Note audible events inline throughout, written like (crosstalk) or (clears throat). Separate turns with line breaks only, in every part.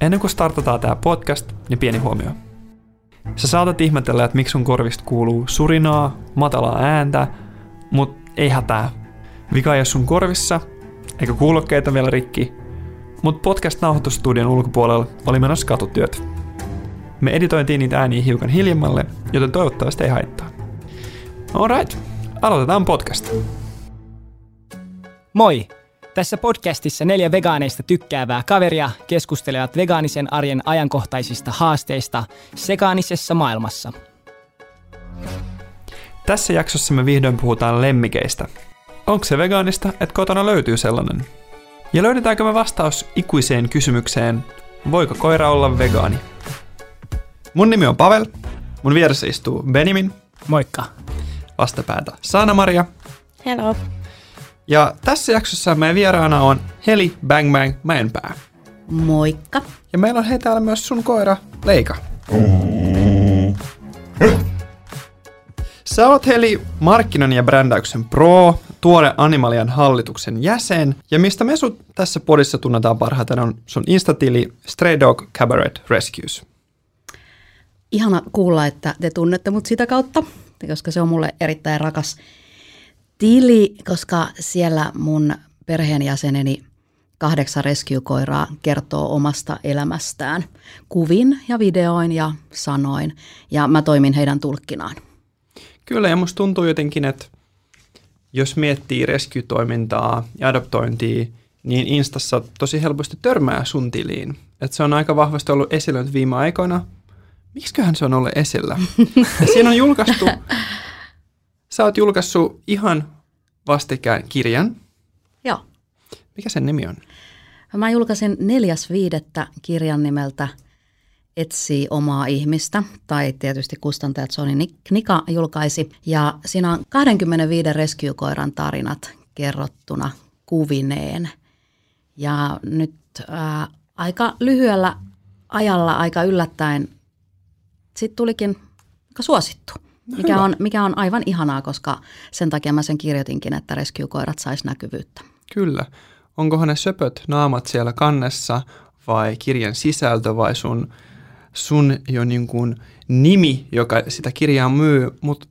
Ennen kuin startataan tämä podcast, niin pieni huomio. Sä saatat ihmetellä, että miksi sun korvista kuuluu surinaa, matalaa ääntä, mutta ei hätää. Vika ei ole sun korvissa, eikä kuulokkeita vielä rikki, mutta podcast-nauhoitusstudion ulkopuolella oli menossa katutyöt. Me editointiin niitä ääniä hiukan hiljemmalle, joten toivottavasti ei haittaa. Alright, aloitetaan podcast.
Moi! Tässä podcastissa neljä vegaaneista tykkäävää kaveria keskustelevat vegaanisen arjen ajankohtaisista haasteista sekaanisessa maailmassa.
Tässä jaksossa me vihdoin puhutaan lemmikeistä. Onko se vegaanista, että kotona löytyy sellainen? Ja löydetäänkö me vastaus ikuiseen kysymykseen, voiko koira olla vegaani? Mun nimi on Pavel, mun vieressä istuu Benjamin,
Moikka!
vastapäätä Saana-Maria,
Hello.
Ja tässä jaksossa meidän vieraana on Heli Bang Bang Mäenpää.
Moikka.
Ja meillä on hei täällä myös sun koira, Leika. Sä oot Heli markkinan ja brändäyksen pro, tuore Animalian hallituksen jäsen, ja mistä me sut tässä podissa tunnetaan parhaiten on sun instatili Stray Dog Cabaret Rescues.
Ihana kuulla, että te tunnette mut sitä kautta, koska se on mulle erittäin rakas tili, koska siellä mun perheenjäseneni kahdeksan rescue-koiraa kertoo omasta elämästään kuvin ja videoin ja sanoin, ja mä toimin heidän tulkkinaan.
Kyllä, ja musta tuntuu jotenkin, että jos miettii rescue-toimintaa ja adoptointia, niin Instassa tosi helposti törmää sun tiliin. Että se on aika vahvasti ollut esillä nyt viime aikoina. Miksiköhän se on ollut esillä? (laughs) Ja siinä on julkaistu, sä oot julkaissut ihan vastikään kirjan.
Joo.
Mikä sen nimi on?
Mä julkaisin neljäs viidettä kirjan nimeltä Etsii omaa ihmistä, tai tietysti kustantajat Sony Knika julkaisi. Ja siinä on 25 rescue-koiran tarinat kerrottuna kuvineen. Ja nyt ää, aika lyhyellä ajalla, aika yllättäen, sitten tulikin aika suosittu. Mikä
hyvä.
on, mikä on aivan ihanaa, koska sen takia mä sen kirjoitinkin, että rescue-koirat sais näkyvyyttä.
Kyllä. Onkohan ne söpöt naamat siellä kannessa vai kirjan sisältö vai sun, sun jo niin kuin nimi, joka sitä kirjaa myy. Mutta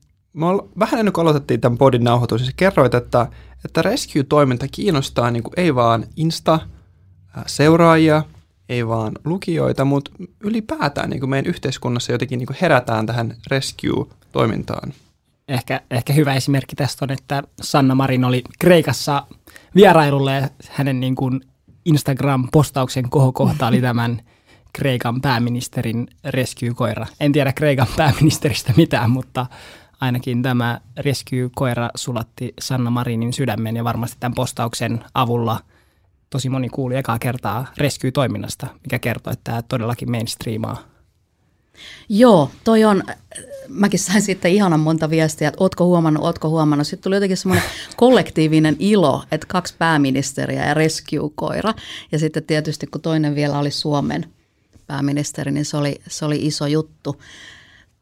vähän ennen kuin aloitettiin tämän podin nauhoitus, niin sä kerroit, että, että rescue-toiminta kiinnostaa niin kuin ei vaan Insta-seuraajia, ei vaan lukijoita, mutta ylipäätään niin kuin meidän yhteiskunnassa jotenkin niin kuin herätään tähän rescue-toimintaan.
Ehkä, ehkä hyvä esimerkki tästä on, että Sanna Marin oli Kreikassa vierailulla ja hänen niin kuin Instagram-postauksen kohokohta oli tämän Kreikan pääministerin rescue-koira. En tiedä Kreikan pääministeristä mitään, mutta ainakin tämä rescue-koira sulatti Sanna Marinin sydämen ja varmasti tämän postauksen avulla tosi moni kuuli ekaa kertaa rescue-toiminnasta, mikä kertoo, että tämä todellakin mainstreamaa.
Joo, toi on, mäkin sain sitten ihanan monta viestiä, että ootko huomannut, ootko huomannut. Sitten tuli jotenkin semmoinen (laughs) kollektiivinen ilo, että kaksi pääministeriä ja rescue-koira. Ja sitten tietysti kun toinen vielä oli Suomen pääministeri, niin se oli, se oli iso juttu.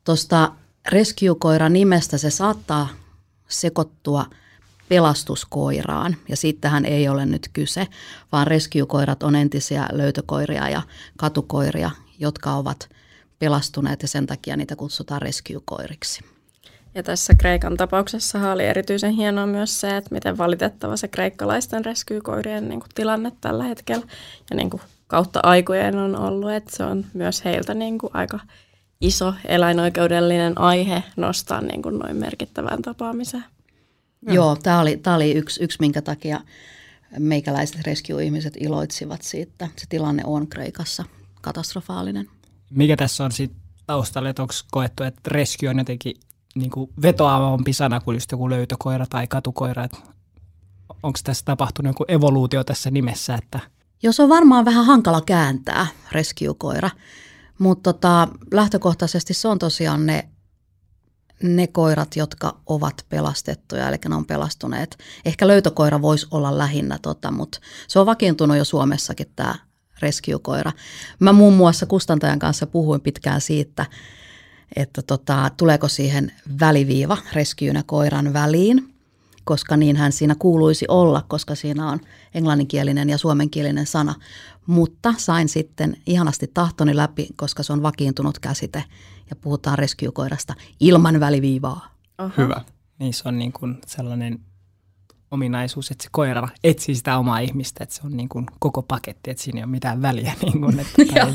Tuosta rescue-koiran nimestä se saattaa sekoittua pelastuskoiraan, ja siitähän ei ole nyt kyse, vaan rescue-koirat on entisiä löytökoiria ja katukoiria, jotka ovat pelastuneet ja sen takia niitä kutsutaan rescue-koiriksi.
Ja tässä Kreikan tapauksessa oli erityisen hienoa myös se, että miten valitettava se kreikkalaisten rescue-koirien niin kuin, tilanne tällä hetkellä ja niin kuin, kautta aikojen on ollut, että se on myös heiltä niin kuin, aika iso eläinoikeudellinen aihe nostaa niin kuin, noin merkittävään tapaamiseen.
Ja. Joo, tämä oli, tää oli yksi, yksi, minkä takia meikäläiset rescue-ihmiset iloitsivat siitä. Se tilanne on Kreikassa katastrofaalinen.
Mikä tässä on sitten taustalla, että onko koettu, että rescue on jotenkin niin kuin vetoavampi sana kuin just joku löytökoira tai katukoira, että onko tässä tapahtunut joku evoluutio tässä nimessä, että
Joo, se on varmaan vähän hankala kääntää, rescue-koira, mutta tota, lähtökohtaisesti se on tosiaan ne, ne koirat, jotka ovat pelastettuja, eli ne on pelastuneet. Ehkä löytökoira voisi olla lähinnä, tota, mutta se on vakiintunut jo Suomessakin tämä rescue-koira. Mä muun muassa kustantajan kanssa puhuin pitkään siitä, että tota, tuleeko siihen väliviiva rescuenä koiran väliin, koska niinhän siinä kuuluisi olla, koska siinä on englanninkielinen ja suomenkielinen sana. Mutta sain sitten ihanasti tahtoni läpi, koska se on vakiintunut käsite ja puhutaan rescue-koirasta ilman väliviivaa.
Oho.
Hyvä.
Niin se on niin kuin sellainen ominaisuus, että se koira etsii sitä omaa ihmistä, että se on niin kuin koko paketti, että siinä ei ole mitään väliä. (laughs) Niin kuin, että, (laughs) tai,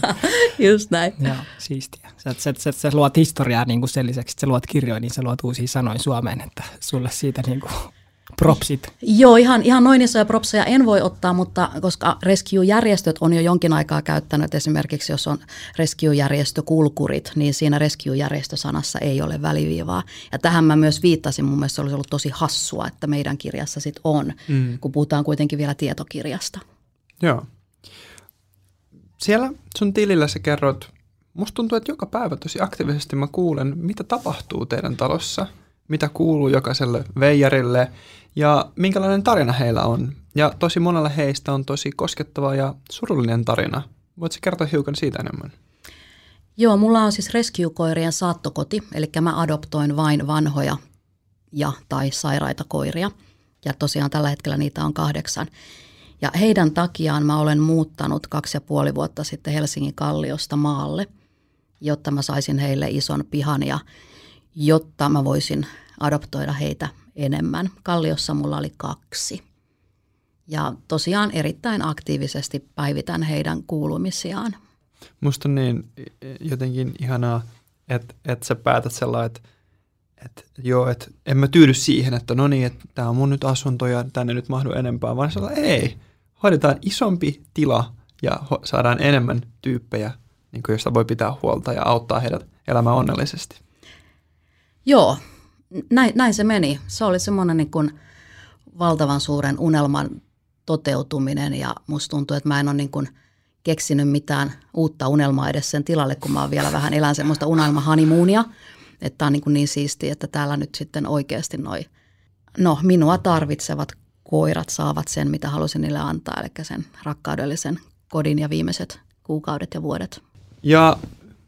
Just näin.
joo, siistiä. Sä, sä, sä, sä luot historiaa niin kuin sen lisäksi, että sä luot kirjoja, niin sä luot uusia sanoja Suomeen, että sulle siitä niin kuin propsit.
Joo, ihan, ihan noin isoja propseja en voi ottaa, mutta koska Rescue-järjestöt on jo jonkin aikaa käyttänyt, esimerkiksi jos on Rescue-järjestö Kulkurit, niin siinä Rescue-järjestösanassa ei ole väliviivaa. Ja tähän mä myös viittasin, mun mielestä se olisi ollut tosi hassua, että meidän kirjassa sit on, mm. kun puhutaan kuitenkin vielä tietokirjasta.
Joo. Siellä sun tilillä sä kerrot, musta tuntuu, että joka päivä tosi aktiivisesti mä kuulen, mitä tapahtuu teidän talossa, mitä kuuluu jokaiselle veijarille ja minkälainen tarina heillä on. Ja tosi monella heistä on tosi koskettava ja surullinen tarina. Voitko kertoa hiukan siitä enemmän?
Joo, mulla on siis rescue-koirien saattokoti, eli mä adoptoin vain vanhoja ja tai sairaita koiria. Ja tosiaan tällä hetkellä niitä on kahdeksan. Ja heidän takiaan mä olen muuttanut kaksi ja puoli vuotta sitten Helsingin Kalliosta maalle, jotta mä saisin heille ison pihan ja jotta mä voisin adoptoida heitä enemmän. Kalliossa mulla oli kaksi. Ja tosiaan erittäin aktiivisesti päivitän heidän kuulumisiaan.
Musta on niin jotenkin ihanaa, että, että sä päätät sellainen, että, että joo, että en mä tyydy siihen, että no niin, että tämä on mun nyt asunto ja tänne nyt mahdu enempää, vaan sellainen, ei, hoidetaan isompi tila ja ho- saadaan enemmän tyyppejä, niin kuin josta voi pitää huolta ja auttaa heidät elämään onnellisesti.
Joo, näin, näin se meni. Se oli semmoinen niin kuin valtavan suuren unelman toteutuminen ja musta tuntuu, että mä en ole niin kuin keksinyt mitään uutta unelmaa edes sen tilalle, kun mä vielä vähän elän semmoista unelmahanimuunia. Että on niin, kuin niin siistiä, että täällä nyt sitten oikeasti noi, no minua tarvitsevat koirat saavat sen, mitä halusin niille antaa, eli sen rakkaudellisen kodin ja viimeiset kuukaudet ja vuodet.
Ja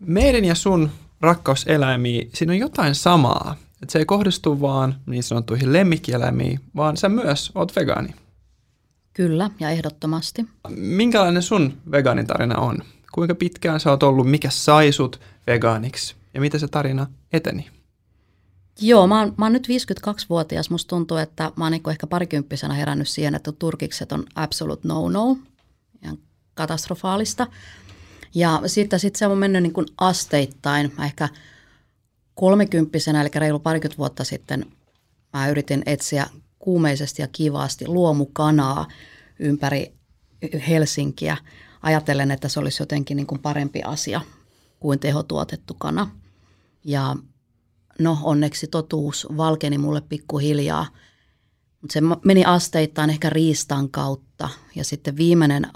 meidän ja sun rakkauseläimiin, siinä on jotain samaa. Että se ei kohdistu vaan niin sanottuihin lemmikkieläimiin, vaan sä myös oot vegaani.
Kyllä, ja ehdottomasti.
Minkälainen sun vegaanitarina on? Kuinka pitkään sä oot ollut, mikä sai sut vegaaniksi ja miten se tarina eteni?
Joo, mä oon, mä oon nyt 52-vuotias. Musta tuntuu, että mä oon niin ehkä parikymppisenä herännyt siihen, että turkikset on absolute no-no, ihan katastrofaalista. Ja sitten sit se on mennyt niin kuin asteittain. Mä ehkä kolmekymppisenä, eli reilu parikymmentä vuotta sitten, mä yritin etsiä kuumeisesti ja kivaasti luomukanaa ympäri Helsinkiä. Ajatellen, että se olisi jotenkin niin kuin parempi asia kuin tehotuotettu kana. Ja no onneksi totuus valkeni mulle pikkuhiljaa. Mutta se meni asteittain ehkä riistan kautta. Ja sitten viimeinen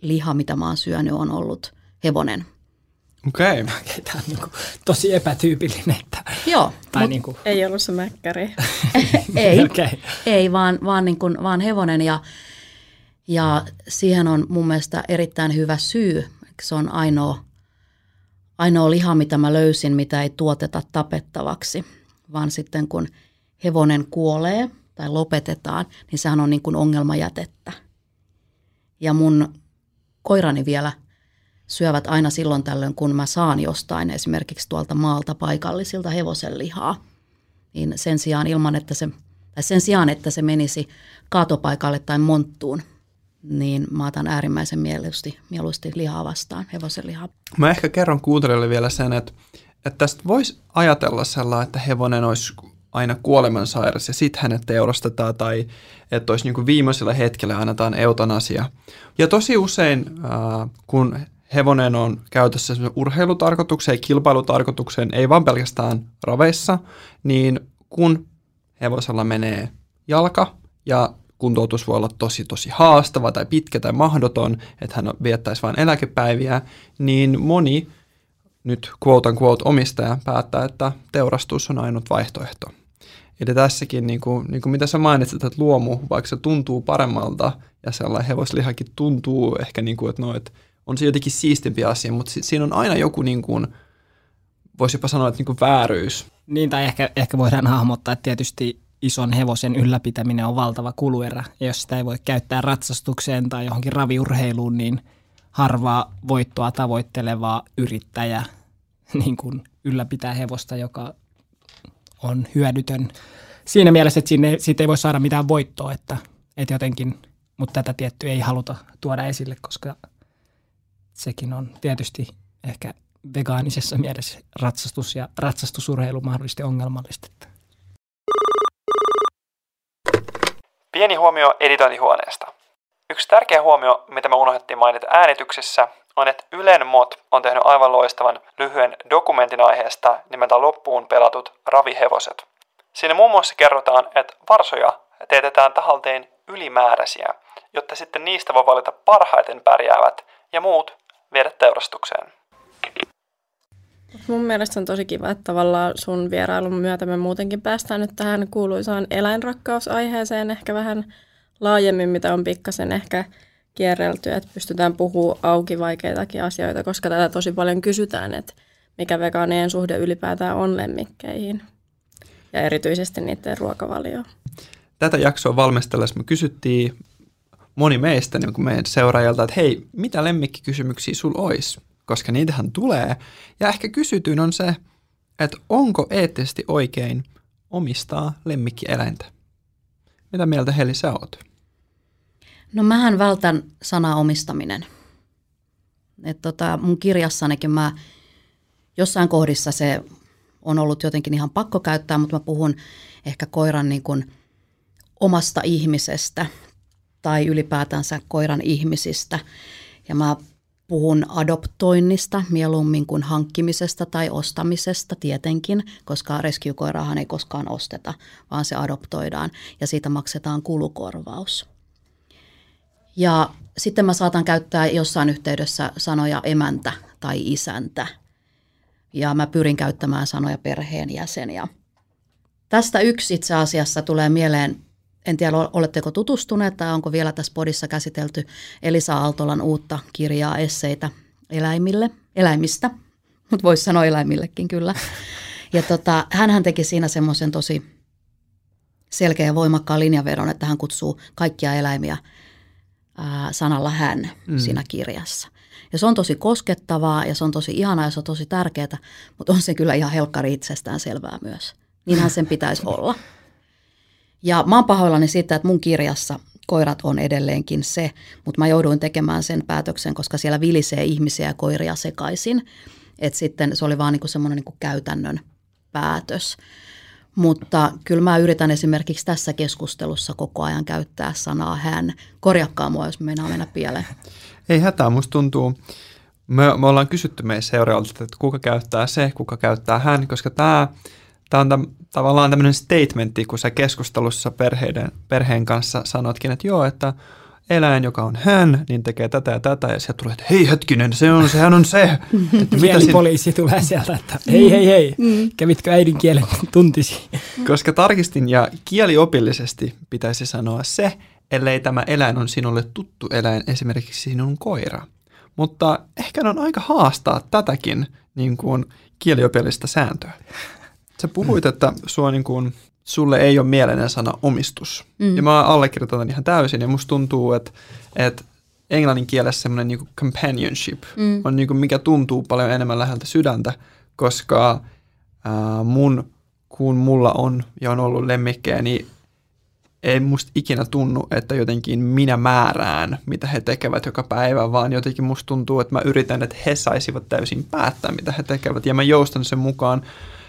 liha, mitä mä oon syönyt, on ollut hevonen.
Okei. Okay.
Tämä on niin kuin tosi epätyypillinen. Että,
Joo,
tai
mut
niin kuin,
Ei ollut se mäkkäri. (laughs)
ei,
Okei.
ei vaan, vaan, niin kuin, vaan hevonen. Ja, ja siihen on mun mielestä erittäin hyvä syy. Se on ainoa, ainoa liha, mitä mä löysin, mitä ei tuoteta tapettavaksi. Vaan sitten kun hevonen kuolee tai lopetetaan, niin sehän on niin kuin ongelmajätettä. Ja mun koirani vielä syövät aina silloin tällöin, kun mä saan jostain esimerkiksi tuolta maalta paikallisilta hevosen lihaa. Niin sen sijaan ilman, että se, tai sen sijaan, että se menisi kaatopaikalle tai monttuun, niin mä otan äärimmäisen mieluusti, mieluusti lihaa vastaan, hevosen lihaa.
Mä ehkä kerron kuuntelijoille vielä sen, että, että tästä voisi ajatella sellainen, että hevonen olisi aina kuolemansairas ja sitten hänet teurastetaan tai että olisi niin viimeisellä hetkellä annetaan eutanasia. Ja tosi usein, äh, kun hevonen on käytössä urheilutarkoitukseen kilpailutarkoitukseen, ei vaan pelkästään raveissa, niin kun hevosella menee jalka ja kuntoutus voi olla tosi tosi haastava tai pitkä tai mahdoton, että hän viettäisi vain eläkepäiviä, niin moni nyt quote unquote omistaja päättää, että teurastus on ainut vaihtoehto. Eli tässäkin, niin kuin, niin kuin mitä sä mainitsit, että luomu, vaikka se tuntuu paremmalta ja sellainen hevoslihakin tuntuu ehkä, niin kuin, että, no, että on se jotenkin siistimpi asia, mutta si- siinä on aina joku, niin kuin, voisi jopa sanoa, että niin kuin vääryys.
Niin, tai ehkä, ehkä voidaan hahmottaa, että tietysti ison hevosen ylläpitäminen on valtava kuluerä. Ja jos sitä ei voi käyttää ratsastukseen tai johonkin raviurheiluun, niin harvaa voittoa tavoitteleva yrittäjä (laughs) niin kuin ylläpitää hevosta, joka on hyödytön siinä mielessä, että sinne, siitä ei voi saada mitään voittoa, että, että jotenkin, mutta tätä tiettyä ei haluta tuoda esille, koska sekin on tietysti ehkä vegaanisessa mielessä ratsastus ja ratsastusurheilu mahdollisesti ongelmallista.
Pieni huomio editointihuoneesta. Yksi tärkeä huomio, mitä me unohdettiin mainita äänityksessä, on, että Ylen Mot on tehnyt aivan loistavan lyhyen dokumentin aiheesta nimeltä Loppuun pelatut ravihevoset. Siinä muun muassa kerrotaan, että varsoja teetetään tahalteen ylimääräisiä, jotta sitten niistä voi valita parhaiten pärjäävät ja muut viedä teurastukseen.
Mun mielestä on tosi kiva, että tavallaan sun vierailun myötä me muutenkin päästään nyt tähän kuuluisaan eläinrakkausaiheeseen ehkä vähän laajemmin, mitä on pikkasen ehkä kierrelty, että pystytään puhumaan auki vaikeitakin asioita, koska tätä tosi paljon kysytään, että mikä vegaanien suhde ylipäätään on lemmikkeihin ja erityisesti niiden ruokavalio.
Tätä jaksoa valmistellessa me kysyttiin moni meistä niin meidän seuraajilta, että hei, mitä lemmikkikysymyksiä sulla olisi? Koska niitähän tulee. Ja ehkä kysytyin on se, että onko eettisesti oikein omistaa lemmikkieläintä? Mitä mieltä Heli sä oot?
No mähän vältän sanaa omistaminen. Et tota, mun kirjassanikin mä jossain kohdissa se on ollut jotenkin ihan pakko käyttää, mutta mä puhun ehkä koiran niin kuin omasta ihmisestä tai ylipäätänsä koiran ihmisistä. Ja mä puhun adoptoinnista mieluummin kuin hankkimisesta tai ostamisesta tietenkin, koska rescue-koiraahan ei koskaan osteta, vaan se adoptoidaan ja siitä maksetaan kulukorvaus. Ja sitten mä saatan käyttää jossain yhteydessä sanoja emäntä tai isäntä. Ja mä pyrin käyttämään sanoja perheenjäsen. Ja tästä yksi itse asiassa tulee mieleen, en tiedä oletteko tutustuneet tai onko vielä tässä podissa käsitelty Elisa Aaltolan uutta kirjaa esseitä eläimille, eläimistä, mutta voisi sanoa eläimillekin kyllä. Ja tota, hän teki siinä semmoisen tosi selkeä ja voimakkaan linjavedon, että hän kutsuu kaikkia eläimiä – ää, sanalla hän mm. siinä kirjassa. Ja se on tosi koskettavaa ja se on tosi ihanaa ja se on tosi tärkeää, mutta on se kyllä ihan helkkari itsestään selvää myös. Niinhän sen pitäisi olla. Ja mä oon pahoillani siitä, että mun kirjassa koirat on edelleenkin se, mutta mä jouduin tekemään sen päätöksen, koska siellä vilisee ihmisiä ja koiria sekaisin. Että sitten se oli vaan niinku semmoinen niinku käytännön päätös. Mutta kyllä mä yritän esimerkiksi tässä keskustelussa koko ajan käyttää sanaa hän. Korjakkaa mua, jos meinaa mennä pieleen.
Ei hätää, musta tuntuu. Me, me ollaan kysytty meidän seuraajilta, että kuka käyttää se, kuka käyttää hän, koska tämä Tämä on tam, tavallaan tämmöinen statementti, kun sä keskustelussa perheiden, perheen kanssa sanotkin, että joo, että eläin, joka on hän, niin tekee tätä ja tätä, ja sieltä tulee, että hei hetkinen, se on, sehän on se. (laughs)
Että mitä poliisi tulee sieltä, että hei hei hei, mm. kävitkö äidinkielen tuntisi?
Koska tarkistin, ja kieliopillisesti pitäisi sanoa se, ellei tämä eläin on sinulle tuttu eläin, esimerkiksi sinun koira. Mutta ehkä on aika haastaa tätäkin niin kuin kieliopillista sääntöä. Sä puhuit, että sua niin kuin sulle ei ole mieleinen sana omistus. Mm. Ja mä allekirjoitan ihan täysin ja musta tuntuu, että, että englannin kielessä semmoinen niin companionship mm. on niin kuin mikä tuntuu paljon enemmän läheltä sydäntä, koska ää, mun, kun mulla on ja on ollut lemmikkejä, niin ei musta ikinä tunnu, että jotenkin minä määrään, mitä he tekevät joka päivä, vaan jotenkin musta tuntuu, että mä yritän, että he saisivat täysin päättää, mitä he tekevät, ja mä joustan sen mukaan.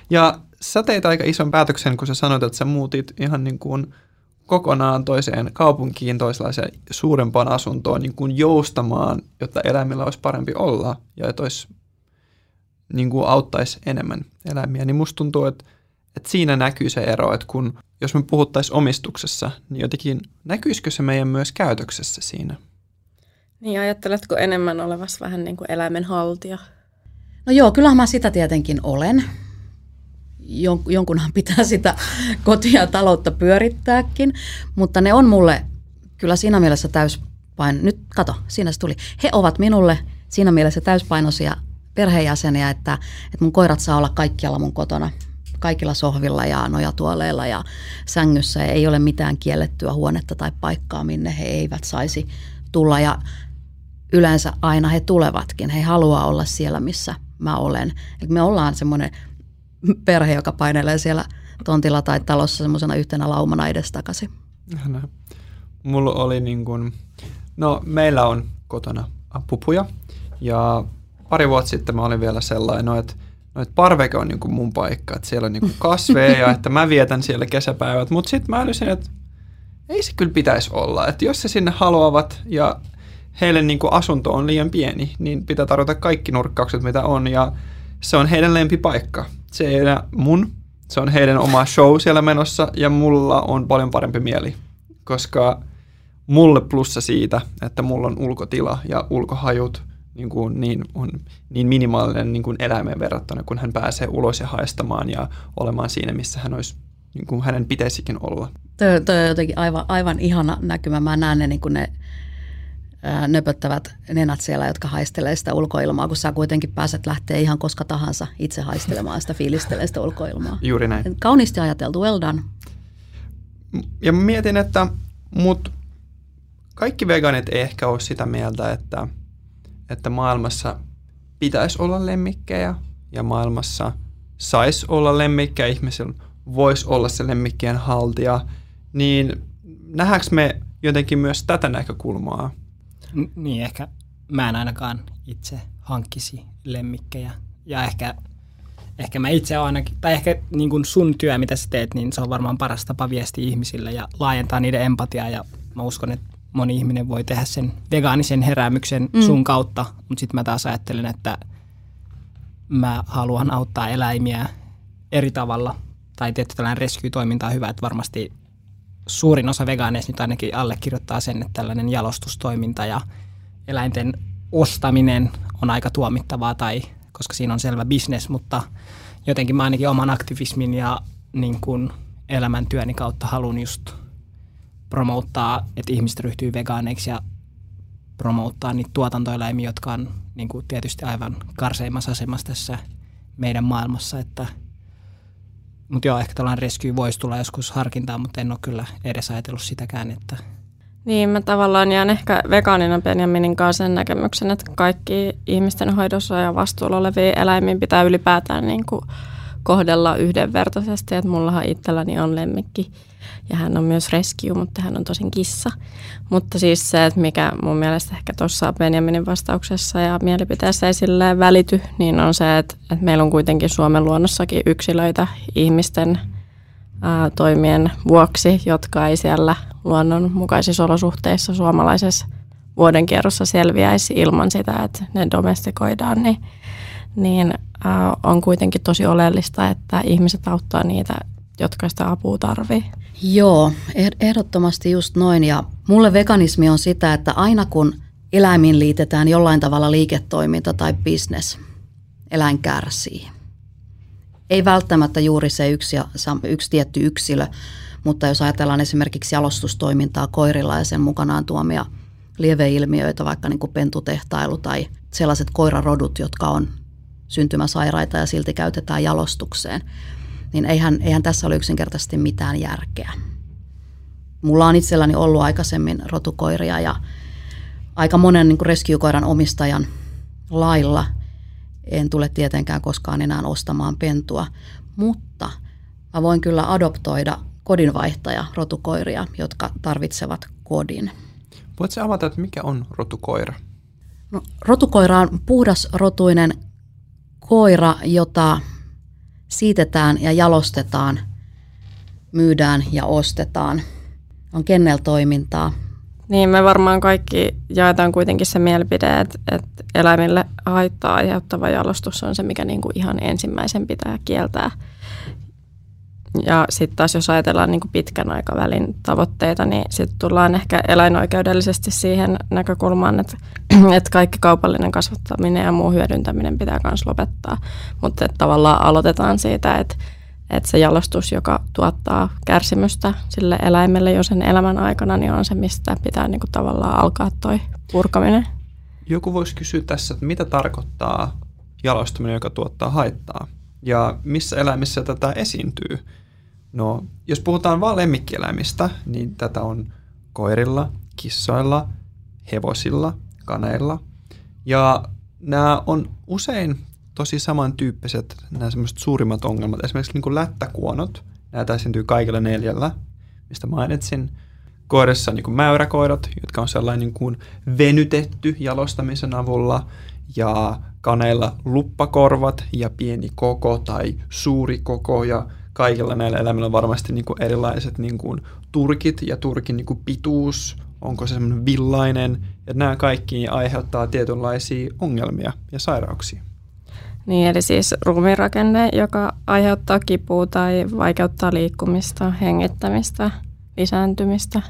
Ja sä teit aika ison päätöksen, kun sä sanoit, että sä muutit ihan niin kuin kokonaan toiseen kaupunkiin, toisenlaiseen suurempaan asuntoon niin kuin joustamaan, jotta eläimillä olisi parempi olla ja että olisi, niin kuin auttaisi enemmän eläimiä. Niin musta tuntuu, että, että siinä näkyy se ero, että kun jos me puhuttaisiin omistuksessa, niin jotenkin näkyisikö se meidän myös käytöksessä siinä?
Niin ajatteletko enemmän olevassa vähän niin kuin eläimen haltija?
No joo, kyllähän mä sitä tietenkin olen jonkunhan pitää sitä kotia taloutta pyörittääkin, mutta ne on mulle kyllä siinä mielessä täyspain. Nyt kato, siinä se tuli. He ovat minulle siinä mielessä täyspainoisia perheenjäseniä, että, että mun koirat saa olla kaikkialla mun kotona. kaikilla sohvilla ja nojatuoleilla ja sängyssä. Ei ole mitään kiellettyä huonetta tai paikkaa, minne he eivät saisi tulla. Ja yleensä aina he tulevatkin. He haluaa olla siellä, missä mä olen. Eli me ollaan semmoinen perhe, joka painelee siellä tontilla tai talossa semmoisena yhtenä laumana edestakaisin.
Mulla oli niin kuin, no meillä on kotona pupuja ja pari vuotta sitten mä olin vielä sellainen, no, että no, että parveke on niin kuin mun paikka, että siellä on niin kuin (laughs) kasveja ja että mä vietän siellä kesäpäivät, mutta sitten mä älysin, että ei se kyllä pitäisi olla, että jos se sinne haluavat ja heille niin kuin asunto on liian pieni, niin pitää tarjota kaikki nurkkaukset, mitä on, ja se on heidän lempipaikka. Se ei ole mun, se on heidän oma show siellä menossa, ja mulla on paljon parempi mieli, koska mulle plussa siitä, että mulla on ulkotila ja ulkohajut niin, kuin niin, on niin minimaalinen niin kuin eläimeen verrattuna, kun hän pääsee ulos ja haistamaan ja olemaan siinä, missä hän olisi niin kuin hänen pitäisikin olla.
Toi on jotenkin aivan, aivan ihana näkymä. Mä näen ne, niin kuin ne nöpöttävät nenät siellä, jotka haistelee sitä ulkoilmaa, kun sä kuitenkin pääset lähteä ihan koska tahansa itse haistelemaan sitä, fiilistelee sitä ulkoilmaa.
Juuri näin.
Kauniisti ajateltu, well done.
Ja mietin, että mut kaikki veganit ei ehkä ole sitä mieltä, että, että maailmassa pitäisi olla lemmikkejä ja maailmassa saisi olla lemmikkejä, ihmisillä voisi olla se lemmikkien haltija, niin nähdäänkö me jotenkin myös tätä näkökulmaa
niin, ehkä mä en ainakaan itse hankkisi lemmikkejä. Ja ehkä, ehkä mä itse ainakin, tai ehkä niin kuin sun työ, mitä sä teet, niin se on varmaan paras tapa viestiä ihmisille ja laajentaa niiden empatiaa. Ja mä uskon, että moni ihminen voi tehdä sen vegaanisen heräämyksen mm. sun kautta, mutta sitten mä taas ajattelen, että mä haluan auttaa eläimiä eri tavalla. Tai tietysti tällainen rescue-toiminta on hyvä, että varmasti suurin osa vegaaneista nyt ainakin allekirjoittaa sen, että tällainen jalostustoiminta ja eläinten ostaminen on aika tuomittavaa, tai, koska siinä on selvä bisnes, mutta jotenkin mä ainakin oman aktivismin ja niin kuin elämäntyöni kautta haluan just promouttaa, että ihmiset ryhtyy vegaaneiksi ja promouttaa niitä tuotantoeläimiä, jotka on niin kuin tietysti aivan karseimmassa asemassa tässä meidän maailmassa, että – mutta joo, ehkä tällainen rescue voisi tulla joskus harkintaan, mutta en ole kyllä edes ajatellut sitäkään, että
niin, mä tavallaan jään ehkä vegaanina Benjaminin kanssa sen näkemyksen, että kaikki ihmisten hoidossa ja vastuulla olevia eläimiä pitää ylipäätään niin kuin kohdella yhdenvertaisesti. Että mullahan itselläni on lemmikki ja hän on myös rescue, mutta hän on tosin kissa. Mutta siis se, että mikä mun mielestä ehkä tuossa Benjaminin vastauksessa ja mielipiteessä ei silleen välity, niin on se, että, että meillä on kuitenkin Suomen luonnossakin yksilöitä ihmisten ää, toimien vuoksi, jotka ei siellä luonnonmukaisissa olosuhteissa suomalaisessa vuodenkierrossa selviäisi ilman sitä, että ne domestikoidaan, niin, niin on kuitenkin tosi oleellista, että ihmiset auttaa niitä jotka sitä apua tarvii.
Joo, ehdottomasti just noin. Ja mulle veganismi on sitä, että aina kun eläimiin liitetään jollain tavalla liiketoiminta tai bisnes, eläin kärsii. Ei välttämättä juuri se yksi, ja, yksi tietty yksilö, mutta jos ajatellaan esimerkiksi jalostustoimintaa koirilla ja sen mukanaan tuomia lieveilmiöitä, vaikka niin kuin pentutehtailu tai sellaiset koirarodut, jotka on syntymäsairaita ja silti käytetään jalostukseen – niin eihän, eihän tässä ole yksinkertaisesti mitään järkeä. Mulla on itselläni ollut aikaisemmin rotukoiria ja aika monen niin rescue-koiran omistajan lailla en tule tietenkään koskaan enää ostamaan pentua, mutta mä voin kyllä adoptoida kodinvaihtaja rotukoiria, jotka tarvitsevat kodin.
Voitko avata, että mikä on rotukoira?
No, rotukoira on puhdasrotuinen koira, jota siitetään ja jalostetaan, myydään ja ostetaan. On kenneltoimintaa.
Niin, me varmaan kaikki jaetaan kuitenkin se mielipide, että, että eläimille haittaa aiheuttava jalostus on se, mikä niin kuin ihan ensimmäisen pitää kieltää. Ja sitten taas jos ajatellaan niin kuin pitkän aikavälin tavoitteita, niin sitten tullaan ehkä eläinoikeudellisesti siihen näkökulmaan, että, (clears throat) että kaikki kaupallinen kasvattaminen ja muu hyödyntäminen pitää myös lopettaa. Mutta tavallaan aloitetaan siitä, että, että se jalostus, joka tuottaa kärsimystä sille eläimelle jo sen elämän aikana, niin on se, mistä pitää niin kuin tavallaan alkaa toi purkaminen.
Joku voisi kysyä tässä, että mitä tarkoittaa jalostuminen, joka tuottaa haittaa? Ja missä eläimissä tätä esiintyy? No, jos puhutaan vain lemmikkieläimistä, niin tätä on koirilla, kissoilla, hevosilla, kaneilla. Ja nämä on usein tosi samantyyppiset, nämä semmoiset suurimmat ongelmat. Esimerkiksi niin kuin lättäkuonot, näitä esiintyy kaikilla neljällä, mistä mainitsin. Koirissa niin kuin mäyräkoirat, jotka on sellainen niin kuin venytetty jalostamisen avulla, ja kaneilla luppakorvat ja pieni koko tai suuri koko, ja kaikilla näillä eläimillä on varmasti niin kuin erilaiset niin kuin turkit ja turkin niin kuin pituus, onko se semmoinen villainen, ja nämä kaikki aiheuttaa tietynlaisia ongelmia ja sairauksia.
Niin, eli siis ruumiinrakenne, joka aiheuttaa kipua tai vaikeuttaa liikkumista, hengittämistä, lisääntymistä.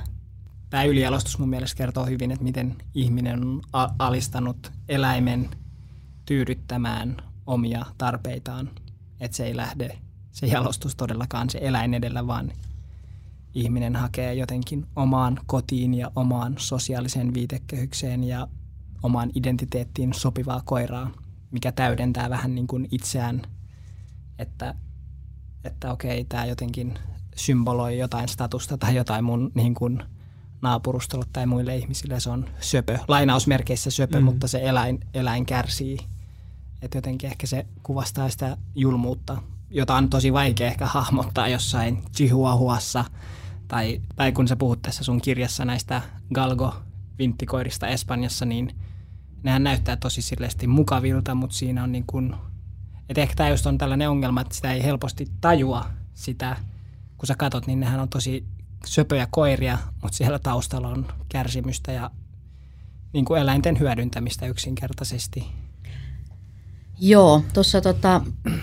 Tämä ylijalostus mun mielestä kertoo hyvin, että miten ihminen on alistanut eläimen tyydyttämään omia tarpeitaan. Että se ei lähde se jalostus todellakaan se eläin edellä, vaan ihminen hakee jotenkin omaan kotiin ja omaan sosiaaliseen viitekehykseen ja omaan identiteettiin sopivaa koiraa, mikä täydentää vähän niin kuin itseään, että, että okei, tämä jotenkin symboloi jotain statusta tai jotain mun niin kuin naapurustolle tai muille ihmisille. Se on söpö, lainausmerkeissä söpö, mm. mutta se eläin, eläin kärsii. Että jotenkin ehkä se kuvastaa sitä julmuutta, jota on tosi vaikea ehkä hahmottaa jossain Chihuahuassa – tai, tai kun sä puhut tässä sun kirjassa näistä galgo-vinttikoirista Espanjassa, niin nehän näyttää tosi silleesti mukavilta, mutta siinä on niin kuin, että ehkä tämä just on tällainen ongelma, että sitä ei helposti tajua sitä, kun sä katot, niin nehän on tosi söpöjä koiria, mutta siellä taustalla on kärsimystä ja niin kuin eläinten hyödyntämistä yksinkertaisesti.
Joo, tuossa tota,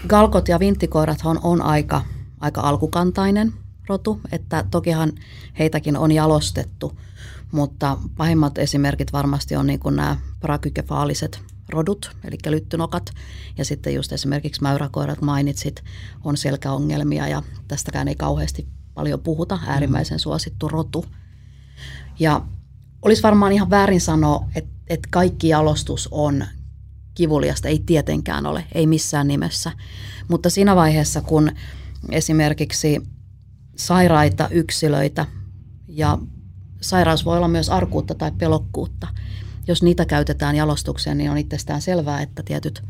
galkot ja vinttikoirat on, on aika, aika alkukantainen – rotu, että tokihan heitäkin on jalostettu, mutta pahimmat esimerkit varmasti on niin kuin nämä prakykefaaliset rodut, eli lyttynokat, ja sitten just esimerkiksi mäyräkoirat mainitsit, on selkäongelmia, ja tästäkään ei kauheasti paljon puhuta, äärimmäisen suosittu rotu. Ja olisi varmaan ihan väärin sanoa, että, että kaikki jalostus on kivuliasta, ei tietenkään ole, ei missään nimessä. Mutta siinä vaiheessa, kun esimerkiksi sairaita yksilöitä ja sairaus voi olla myös arkuutta tai pelokkuutta. Jos niitä käytetään jalostukseen, niin on itsestään selvää, että tietyt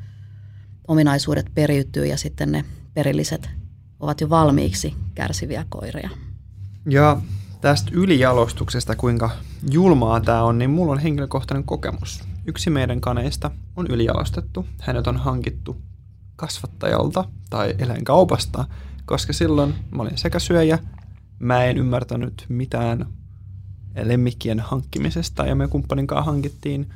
ominaisuudet periytyy ja sitten ne perilliset ovat jo valmiiksi kärsiviä koiria.
Ja tästä ylijalostuksesta, kuinka julmaa tämä on, niin mulla on henkilökohtainen kokemus. Yksi meidän kaneista on ylijalostettu. Hänet on hankittu kasvattajalta tai eläinkaupasta – koska silloin mä olin sekasyöjä, mä en ymmärtänyt mitään lemmikkien hankkimisesta ja me kumppanin kanssa hankittiin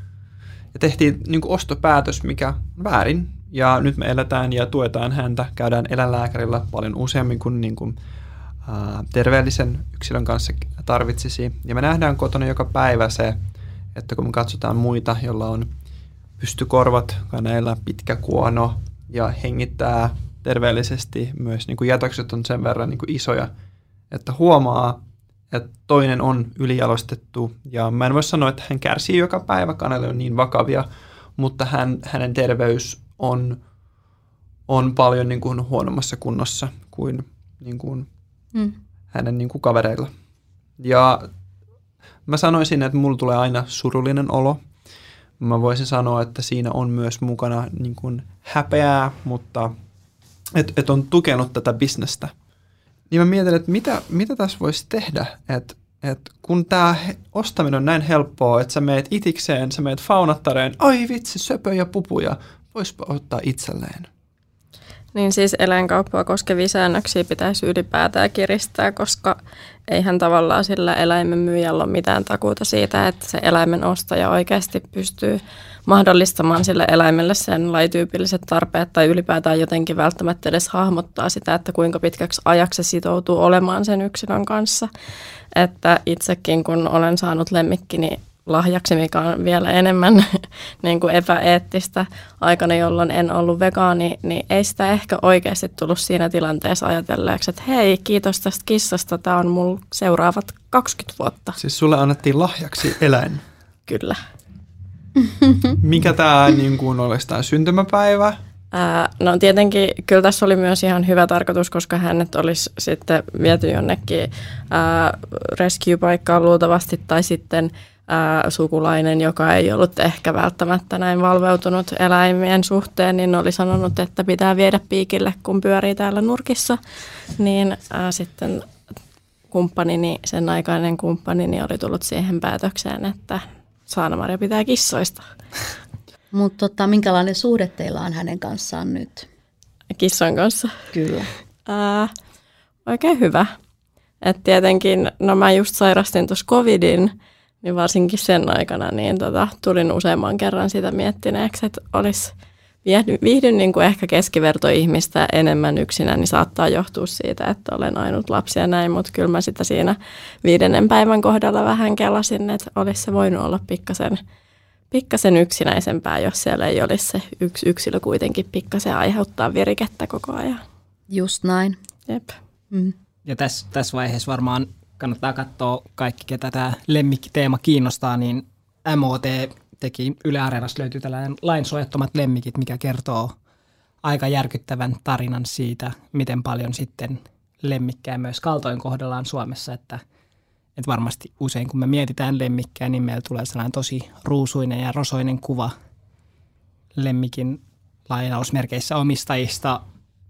ja tehtiin niin kuin ostopäätös, mikä on väärin. Ja nyt me eletään ja tuetaan häntä, käydään eläinlääkärillä paljon useammin kuin, niin kuin ää, terveellisen yksilön kanssa tarvitsisi. Ja me nähdään kotona joka päivä se, että kun me katsotaan muita, joilla on pystykorvat, kaneilla pitkä kuono ja hengittää terveellisesti myös niin kuin jätökset on sen verran niin kuin isoja, että huomaa, että toinen on ylijalostettu ja mä en voi sanoa, että hän kärsii joka päivä, kanelle on niin vakavia, mutta hän, hänen terveys on, on paljon niin kuin huonommassa kunnossa kuin, niin kuin mm. hänen niin kuin kavereilla. Ja mä sanoisin, että mulla tulee aina surullinen olo. Mä voisin sanoa, että siinä on myös mukana niin kuin häpeää, mutta – että et on tukenut tätä bisnestä. Niin mä mietin, että mitä, mitä tässä voisi tehdä, että et kun tämä ostaminen on näin helppoa, että sä meet itikseen, sä meet faunattareen, ai vitsi, söpöjä pupuja, voispa ottaa itselleen.
Niin siis eläinkauppaa koskevia säännöksiä pitäisi ylipäätään kiristää, koska eihän tavallaan sillä eläimen myyjällä ole mitään takuuta siitä, että se eläimen ostaja oikeasti pystyy mahdollistamaan sille eläimelle sen lajityypilliset tarpeet tai ylipäätään jotenkin välttämättä edes hahmottaa sitä, että kuinka pitkäksi ajaksi se sitoutuu olemaan sen yksilön kanssa. Että itsekin kun olen saanut lemmikkini lahjaksi, mikä on vielä enemmän (laughs) niin kuin epäeettistä aikana, jolloin en ollut vegaani, niin ei sitä ehkä oikeasti tullut siinä tilanteessa ajatelleeksi, että hei, kiitos tästä kissasta, tämä on mulla seuraavat 20 vuotta.
Siis sulle annettiin lahjaksi eläin? (laughs)
Kyllä.
Mikä tämä niin kuin, olisi tämä syntymäpäivä
Ää, no tietenkin kyllä tässä oli myös ihan hyvä tarkoitus, koska hänet olisi sitten viety jonnekin ää, rescue-paikkaan luultavasti tai sitten ää, sukulainen, joka ei ollut ehkä välttämättä näin valveutunut eläimien suhteen, niin oli sanonut, että pitää viedä piikille, kun pyörii täällä nurkissa. Niin ää, sitten kumppanini, sen aikainen kumppanini oli tullut siihen päätökseen, että Saana-Maria pitää kissoista.
Mutta tota, minkälainen suhde teillä on hänen kanssaan nyt?
Kissan kanssa.
Kyllä.
Ää, oikein hyvä. Et tietenkin, no mä just sairastin tuossa covidin, niin varsinkin sen aikana niin tota, tulin useamman kerran sitä miettineeksi, että olisi viihdyn, viihdyn niin kuin ehkä keskivertoihmistä enemmän yksinä, niin saattaa johtua siitä, että olen ainut lapsi ja näin, mutta kyllä mä sitä siinä viidennen päivän kohdalla vähän kelasin, että olisi se voinut olla pikkasen, pikkasen yksinäisempää, jos siellä ei olisi se yksi yksilö kuitenkin pikkasen aiheuttaa virikettä koko ajan.
Just näin.
Jep.
Mm.
Ja tässä, tässä vaiheessa varmaan kannattaa katsoa kaikki, ketä tämä lemmikkiteema kiinnostaa, niin MOT teki Yle Areenasta löytyy tällainen lainsuojattomat lemmikit, mikä kertoo aika järkyttävän tarinan siitä, miten paljon sitten lemmikkejä myös kaltoin kohdellaan Suomessa, että, että varmasti usein kun me mietitään lemmikkejä, niin meillä tulee sellainen tosi ruusuinen ja rosoinen kuva lemmikin lainausmerkeissä omistajista,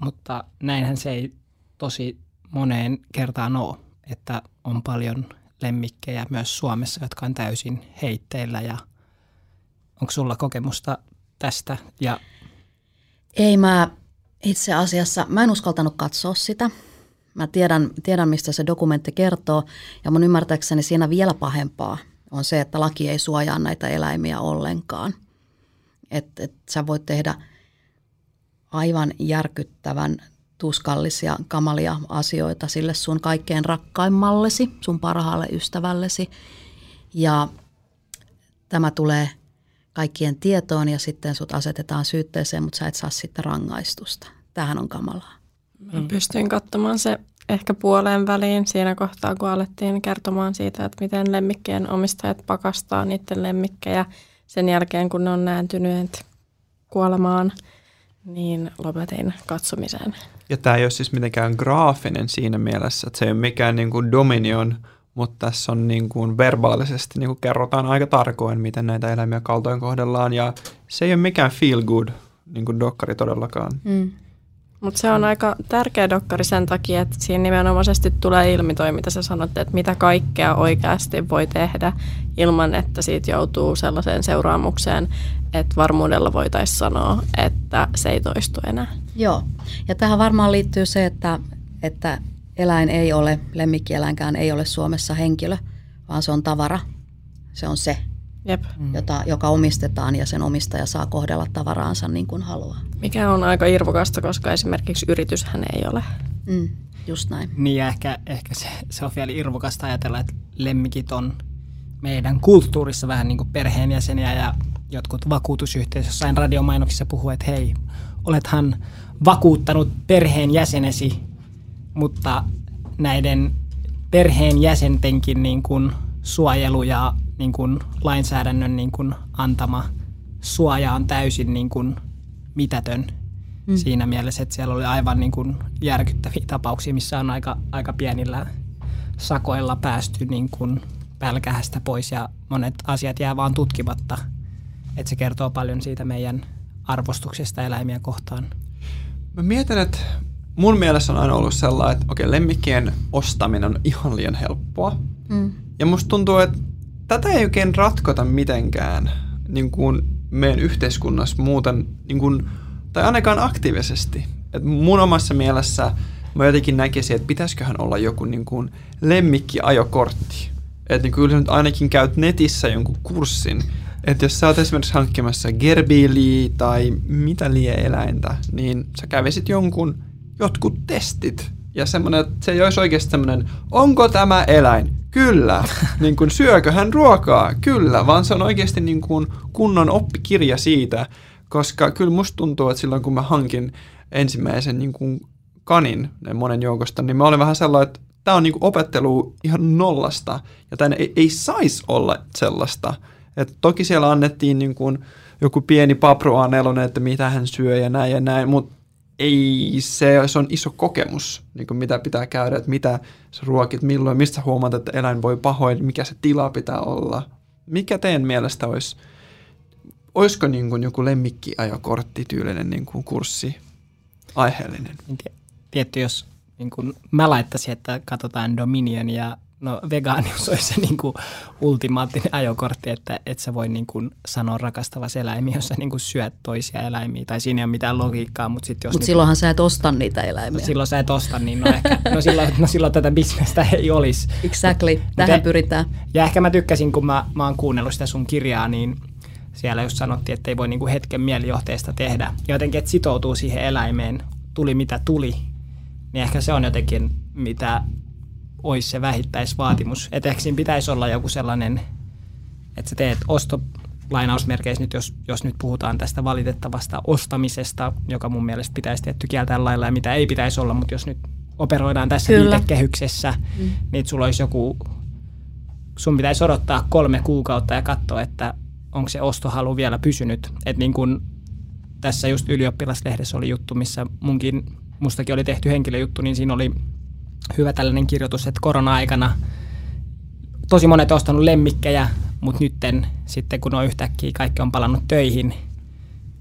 mutta näinhän se ei tosi moneen kertaan ole, että on paljon lemmikkejä myös Suomessa, jotka on täysin heitteillä ja onko sulla kokemusta tästä? Ja...
Ei mä itse asiassa, mä en uskaltanut katsoa sitä. Mä tiedän, tiedän, mistä se dokumentti kertoo ja mun ymmärtääkseni siinä vielä pahempaa on se, että laki ei suojaa näitä eläimiä ollenkaan. Että et sä voit tehdä aivan järkyttävän tuskallisia, kamalia asioita sille sun kaikkein rakkaimmallesi, sun parhaalle ystävällesi. Ja tämä tulee kaikkien tietoon ja sitten sut asetetaan syytteeseen, mutta sä et saa sitten rangaistusta. Tähän on kamalaa.
Mä pystyin katsomaan se ehkä puoleen väliin siinä kohtaa, kun alettiin kertomaan siitä, että miten lemmikkien omistajat pakastaa niiden lemmikkejä sen jälkeen, kun ne on nääntyneet kuolemaan, niin lopetin katsomisen.
Ja tämä ei ole siis mitenkään graafinen siinä mielessä, että se ei ole mikään niin kuin Dominion, mutta tässä on niin kuin verbaalisesti niin kuin kerrotaan aika tarkoin, miten näitä eläimiä kaltoin kohdellaan. Ja se ei ole mikään feel good niin kuin dokkari todellakaan.
Mm.
Mutta se on aika tärkeä dokkari sen takia, että siinä nimenomaisesti tulee ilmi toi, mitä sä sanotte, että mitä kaikkea oikeasti voi tehdä ilman, että siitä joutuu sellaiseen seuraamukseen, että varmuudella voitaisiin sanoa, että se ei toistu enää.
Joo, ja tähän varmaan liittyy se, että, että eläin ei ole, lemmikkieläinkään ei ole Suomessa henkilö, vaan se on tavara. Se on se,
Jep.
jota, joka omistetaan ja sen omistaja saa kohdella tavaraansa niin kuin haluaa.
Mikä on aika irvokasta, koska esimerkiksi yrityshän ei ole.
Mm, just näin.
Niin ja ehkä, ehkä se, se on vielä irvokasta ajatella, että lemmikit on meidän kulttuurissa vähän niin kuin perheenjäseniä ja jotkut vakuutusyhteisössä jossain radiomainoksissa puhuu, että hei, olethan vakuuttanut perheenjäsenesi, mutta näiden perheenjäsentenkin niin kuin suojelu ja niin kuin lainsäädännön niin kuin antama suoja on täysin niin kuin mitätön mm. siinä mielessä, että siellä oli aivan niin kuin järkyttäviä tapauksia, missä on aika, aika pienillä sakoilla päästy niin kuin pälkähästä pois ja monet asiat jää vaan tutkimatta. Että se kertoo paljon siitä meidän arvostuksesta eläimiä kohtaan.
Mä mietin, että mun mielestä on aina ollut sellainen, että okei, lemmikkien ostaminen on ihan liian helppoa.
Mm.
Ja musta tuntuu, että tätä ei oikein ratkota mitenkään niin kuin meidän yhteiskunnassa muuten, niin kuin, tai ainakaan aktiivisesti. Et mun omassa mielessä mä jotenkin näkisin, että pitäisiköhän olla joku niin kuin lemmikkiajokortti. Että niin kyllä nyt ainakin käyt netissä jonkun kurssin, että jos sä oot esimerkiksi hankkimassa gerbiiliä tai mitä lie eläintä, niin sä kävisit jonkun jotkut testit. Ja semmoinen, että se ei olisi oikeasti semmoinen, onko tämä eläin? Kyllä. (laughs) niin kuin, syökö hän ruokaa? Kyllä. Vaan se on oikeasti niin kuin kunnon oppikirja siitä, koska kyllä musta tuntuu, että silloin kun mä hankin ensimmäisen niin kuin kanin monen joukosta, niin mä olin vähän sellainen, että tämä on niin kuin opettelu ihan nollasta, ja tämä ei, ei saisi olla sellaista. Et toki siellä annettiin niin kuin joku pieni papru A4, että mitä hän syö ja näin ja näin, mutta ei se, se on iso kokemus, niin kuin mitä pitää käydä, että mitä sä ruokit, milloin, mistä huomaat, että eläin voi pahoin, mikä se tila pitää olla. Mikä teidän mielestä olisi, olisiko niin kuin joku lemmikkiajokortti tyylinen niin kuin kurssi aiheellinen?
Tietty, jos niin kuin mä laittaisin, että katsotaan Dominion ja no vegaanius (laughs) olisi se niin kuin ultimaattinen ajokortti, että et sä voi niin kuin sanoa rakastavas eläimiä, jos sä niin kuin syöt toisia eläimiä. Tai siinä ei ole mitään logiikkaa. Mutta sit jos
Mut
niin
silloinhan sä et osta niitä eläimiä.
No silloin sä et osta, niin no, ehkä, no, silloin, no silloin tätä bisnestä ei olisi.
Exactly, tähän
Mut-
pyritään.
Ja ehkä mä tykkäsin, kun mä, mä oon kuunnellut sitä sun kirjaa, niin siellä just sanottiin, että ei voi niinku hetken mielijohteesta tehdä. Jotenkin, että sitoutuu siihen eläimeen, tuli mitä tuli, niin ehkä se on jotenkin, mitä olisi se vähittäisvaatimus. Että ehkä siinä pitäisi olla joku sellainen, että sä teet osto, lainausmerkeissä nyt, jos, jos nyt puhutaan tästä valitettavasta ostamisesta, joka mun mielestä pitäisi tietty kieltää lailla ja mitä ei pitäisi olla, mutta jos nyt operoidaan tässä
Kyllä.
viitekehyksessä, mm. niin sulla olisi joku, sun pitäisi odottaa kolme kuukautta ja katsoa, että onko se ostohalu vielä pysynyt. Että niin kun tässä just ylioppilaslehdessä oli juttu, missä munkin, mustakin oli tehty henkilöjuttu, niin siinä oli hyvä tällainen kirjoitus, että korona-aikana tosi monet on ostanut lemmikkejä, mutta nytten sitten kun on yhtäkkiä kaikki on palannut töihin,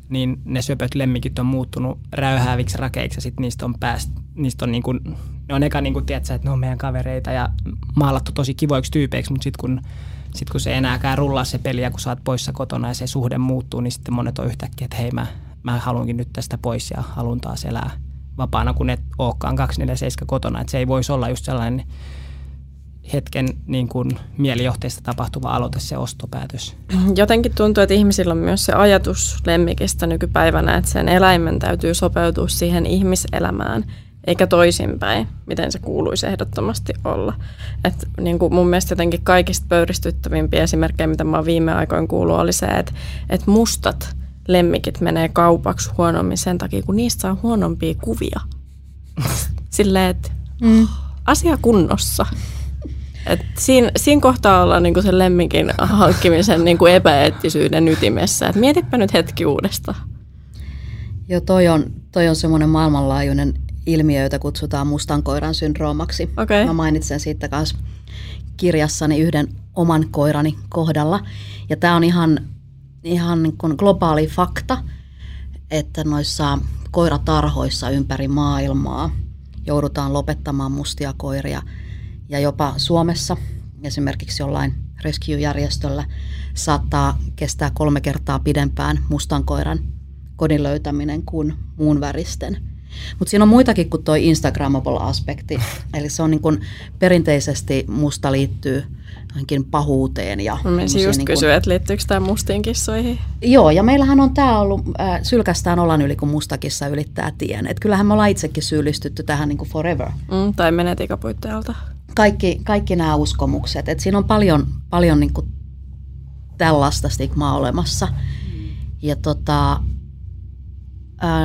niin ne söpöt lemmikit on muuttunut räyhääviksi rakeiksi ja sitten niistä on pääst, niistä on niin kuin, ne on eka niin kuin, tiedätkö, että ne on meidän kavereita ja maalattu tosi kivoiksi tyypeiksi, mutta sitten kun, sit kun se ei enääkään rullaa se peli ja kun sä oot poissa kotona ja se suhde muuttuu, niin sitten monet on yhtäkkiä, että hei mä, mä haluankin nyt tästä pois ja haluan taas elää vapaana, kun et olekaan 247 kotona. Että se ei voisi olla just sellainen hetken niin kuin mielijohteesta tapahtuva aloite se ostopäätös.
Jotenkin tuntuu, että ihmisillä on myös se ajatus lemmikistä nykypäivänä, että sen eläimen täytyy sopeutua siihen ihmiselämään, eikä toisinpäin, miten se kuuluisi ehdottomasti olla. Et niin kuin mun mielestä jotenkin kaikista pöyristyttävimpiä esimerkkejä, mitä mä oon viime aikoina kuullut, oli se, että, että mustat lemmikit menee kaupaksi huonommin sen takia, kun niistä on huonompia kuvia. Silleen, että
Mm.
asia kunnossa. Et siinä, siinä kohtaa ollaan niinku sen lemmikin hankkimisen niinku epäeettisyyden ytimessä. Et mietipä nyt hetki uudestaan.
Joo, toi on, toi on semmoinen maailmanlaajuinen ilmiö, jota kutsutaan mustan koiran syndroomaksi.
Okei.
Mä mainitsen siitä kanssa kirjassani yhden oman koirani kohdalla. Ja tämä on ihan, ihan niin kuin globaali fakta, että noissa koiratarhoissa ympäri maailmaa joudutaan lopettamaan mustia koiria. Ja jopa Suomessa esimerkiksi jollain rescue-järjestöllä saattaa kestää kolme kertaa pidempään mustan koiran kodin löytäminen kuin muun väristen. Mutta siinä on muitakin kuin tuo Instagrammable-aspekti. Eli se on niin kun perinteisesti musta liittyy johonkin pahuuteen. Ja
Mä just
niin kun-
kysyä, että liittyykö tämä mustiin kissoihin.
Joo, ja meillähän on tämä ollut äh, sylkästään olan yli, kun mustakissa ylittää tien. Et kyllähän me ollaan itsekin syyllistytty tähän niin kuin forever.
Mm, tai menee tikapuitteelta.
Kaikki, kaikki nämä uskomukset. Et siinä on paljon, paljon niin kuin tällaista stigmaa olemassa. Ja tota,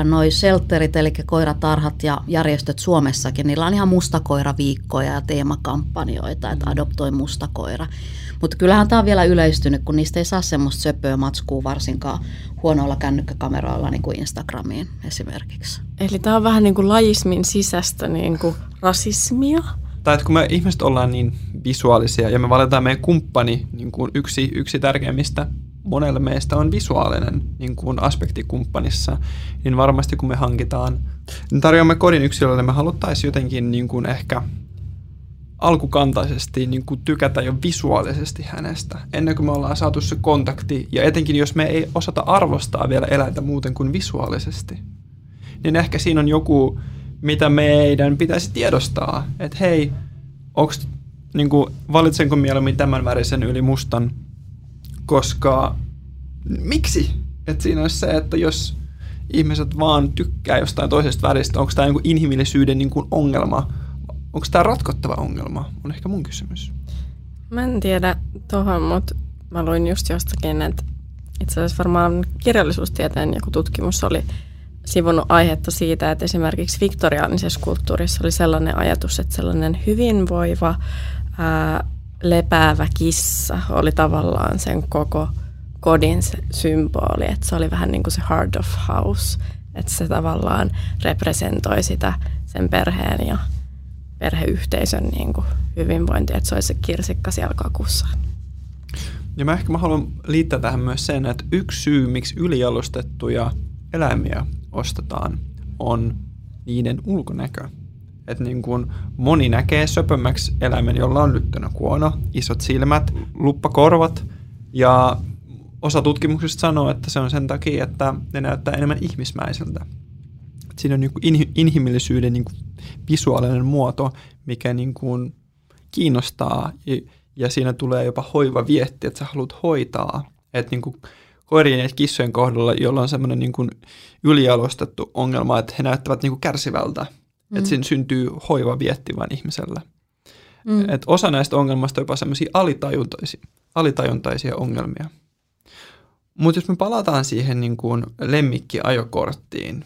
noi shelterit, eli koiratarhat ja järjestöt Suomessakin, niillä on ihan mustakoiraviikkoja ja teemakampanjoita, että adoptoi mustakoira. Mutta kyllähän tämä on vielä yleistynyt, kun niistä ei saa semmoista söpöä matskua varsinkaan huonoilla kännykkäkameroilla niin kuin Instagramiin esimerkiksi.
Eli tämä on vähän niin kuin lajismin sisäistä niin kuin rasismia.
Tai että kun me ihmiset ollaan niin visuaalisia ja me valitaan meidän kumppani, niin kuin yksi, yksi tärkeimmistä monelle meistä on visuaalinen niin kuin aspekti kumppanissa, niin varmasti kun me hankitaan, niin tarjoamme kodin yksilölle, me haluttaisiin jotenkin niin kuin ehkä alkukantaisesti niin kuin tykätä jo visuaalisesti hänestä, ennen kuin me ollaan saatu se kontakti, ja etenkin jos me ei osata arvostaa vielä eläintä muuten kuin visuaalisesti, niin ehkä siinä on joku, mitä meidän pitäisi tiedostaa, että hei, onks, niin kuin, valitsenko mieluummin tämän värisen yli mustan, koska miksi? Että siinä olisi se, että jos ihmiset vaan tykkää jostain toisesta väristä, onko tämä niin inhimillisyyden niin kuin ongelma, onko tämä ratkottava ongelma, on ehkä mun kysymys.
Mä en tiedä tuohon, mutta mä luin just jostakin, että itse asiassa varmaan kirjallisuustieteen joku tutkimus oli sivunut aihetta siitä, että esimerkiksi viktoriaanisessa kulttuurissa oli sellainen ajatus, että sellainen hyvinvoiva, ää, lepäävä kissa oli tavallaan sen koko kodin se symboli, että se oli vähän niin kuin se heart of house, että se tavallaan representoi sitä sen perheen ja perheyhteisön niin kuin hyvinvointia, että se olisi se kirsikka siellä kakussa.
Ja mä ehkä mä haluan liittää tähän myös sen, että yksi syy, miksi ylialustettuja eläimiä ostetaan, on niiden ulkonäkö. Että niin kuin moni näkee söpömmäksi eläimen, jolla on lyttönä kuono, isot silmät, luppakorvat ja osa tutkimuksista sanoo, että se on sen takia, että ne näyttää enemmän ihmismäiseltä. Siinä on niin kuin inhimillisyyden niin kuin visuaalinen muoto, mikä niin kuin kiinnostaa ja siinä tulee jopa hoiva vietti, että sä haluat hoitaa. Että niin kuin koirien ja kissojen kohdalla, jolla on semmoinen niin kuin ylialostettu ongelma, että he näyttävät niin kuin kärsivältä. Mm. Että siinä syntyy hoiva vietti vain ihmisellä. Mm. Et osa näistä ongelmista on jopa semmoisia alitajuntaisia, alitajuntaisia ongelmia. Mutta jos me palataan siihen niin kuin lemmikkiajokorttiin.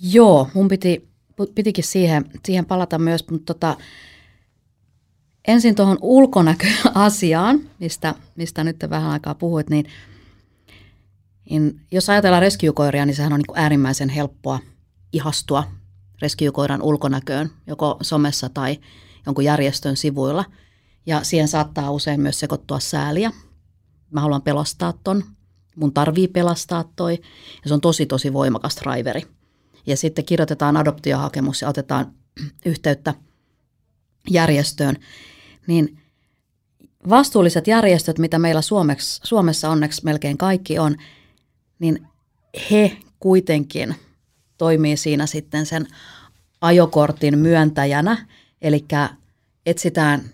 Joo, mun piti, pitikin siihen, siihen palata myös, mutta tota, ensin tuohon ulkonäköasiaan, mistä, mistä nyt vähän aikaa puhuit, niin, niin jos ajatellaan rescue niin sehän on niin äärimmäisen helppoa ihastua rescue ulkonäköön, joko somessa tai jonkun järjestön sivuilla. Ja siihen saattaa usein myös sekoittua sääliä. Mä haluan pelastaa ton, mun tarvii pelastaa toi, ja se on tosi tosi voimakas driveri. Ja sitten kirjoitetaan adoptiohakemus ja otetaan (clears throat) yhteyttä järjestöön, niin vastuulliset järjestöt, mitä meillä Suomessa onneksi melkein kaikki on, niin he kuitenkin toimii siinä sitten sen ajokortin myöntäjänä, eli etsitään,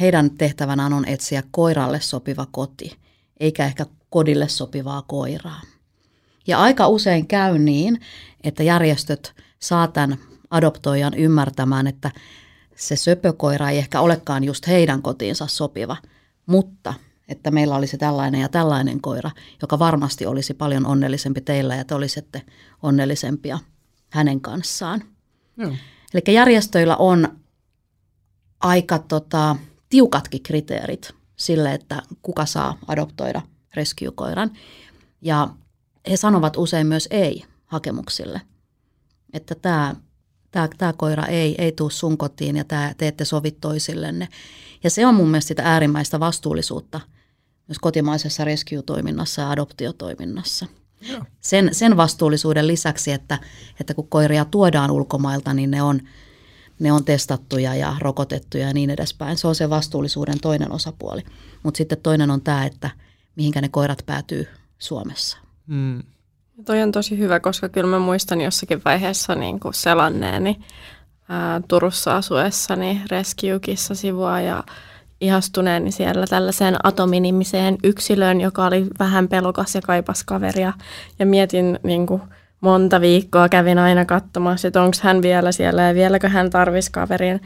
heidän tehtävänään on etsiä koiralle sopiva koti, eikä ehkä kodille sopivaa koiraa. Ja aika usein käy niin, että järjestöt saa tämän adoptoijan ymmärtämään, että se söpökoira ei ehkä olekaan just heidän kotiinsa sopiva, mutta että meillä olisi tällainen ja tällainen koira, joka varmasti olisi paljon onnellisempi teillä ja te olisitte onnellisempia hänen kanssaan. Eli järjestöillä on aika tota, tiukatkin kriteerit sille, että kuka saa adoptoida rescue-koiran. Ja he sanovat usein myös ei hakemuksille. Että tämä tämä, tämä koira ei, ei tule sun kotiin ja tämä, te ette sovi toisillenne. Ja se on mun mielestä sitä äärimmäistä vastuullisuutta myös kotimaisessa rescue-toiminnassa ja adoptiotoiminnassa. Sen, sen vastuullisuuden lisäksi, että, että kun koiria tuodaan ulkomailta, niin ne on, ne on testattuja ja rokotettuja ja niin edespäin. Se on se vastuullisuuden toinen osapuoli. Mutta sitten toinen on tämä, että mihinkä ne koirat päätyy Suomessa. Mm.
Toi on tosi hyvä, koska kyllä mä muistan jossakin vaiheessa niin kuin selanneeni ää, Turussa asuessani Rescue-kissa-sivua ja ihastuneeni siellä tällaiseen atominimiseen yksilöön, joka oli vähän pelokas ja kaipas kaveria. Ja mietin niin kuin monta viikkoa, kävin aina katsomassa, että onko hän vielä siellä ja vieläkö hän tarvisi kaverin.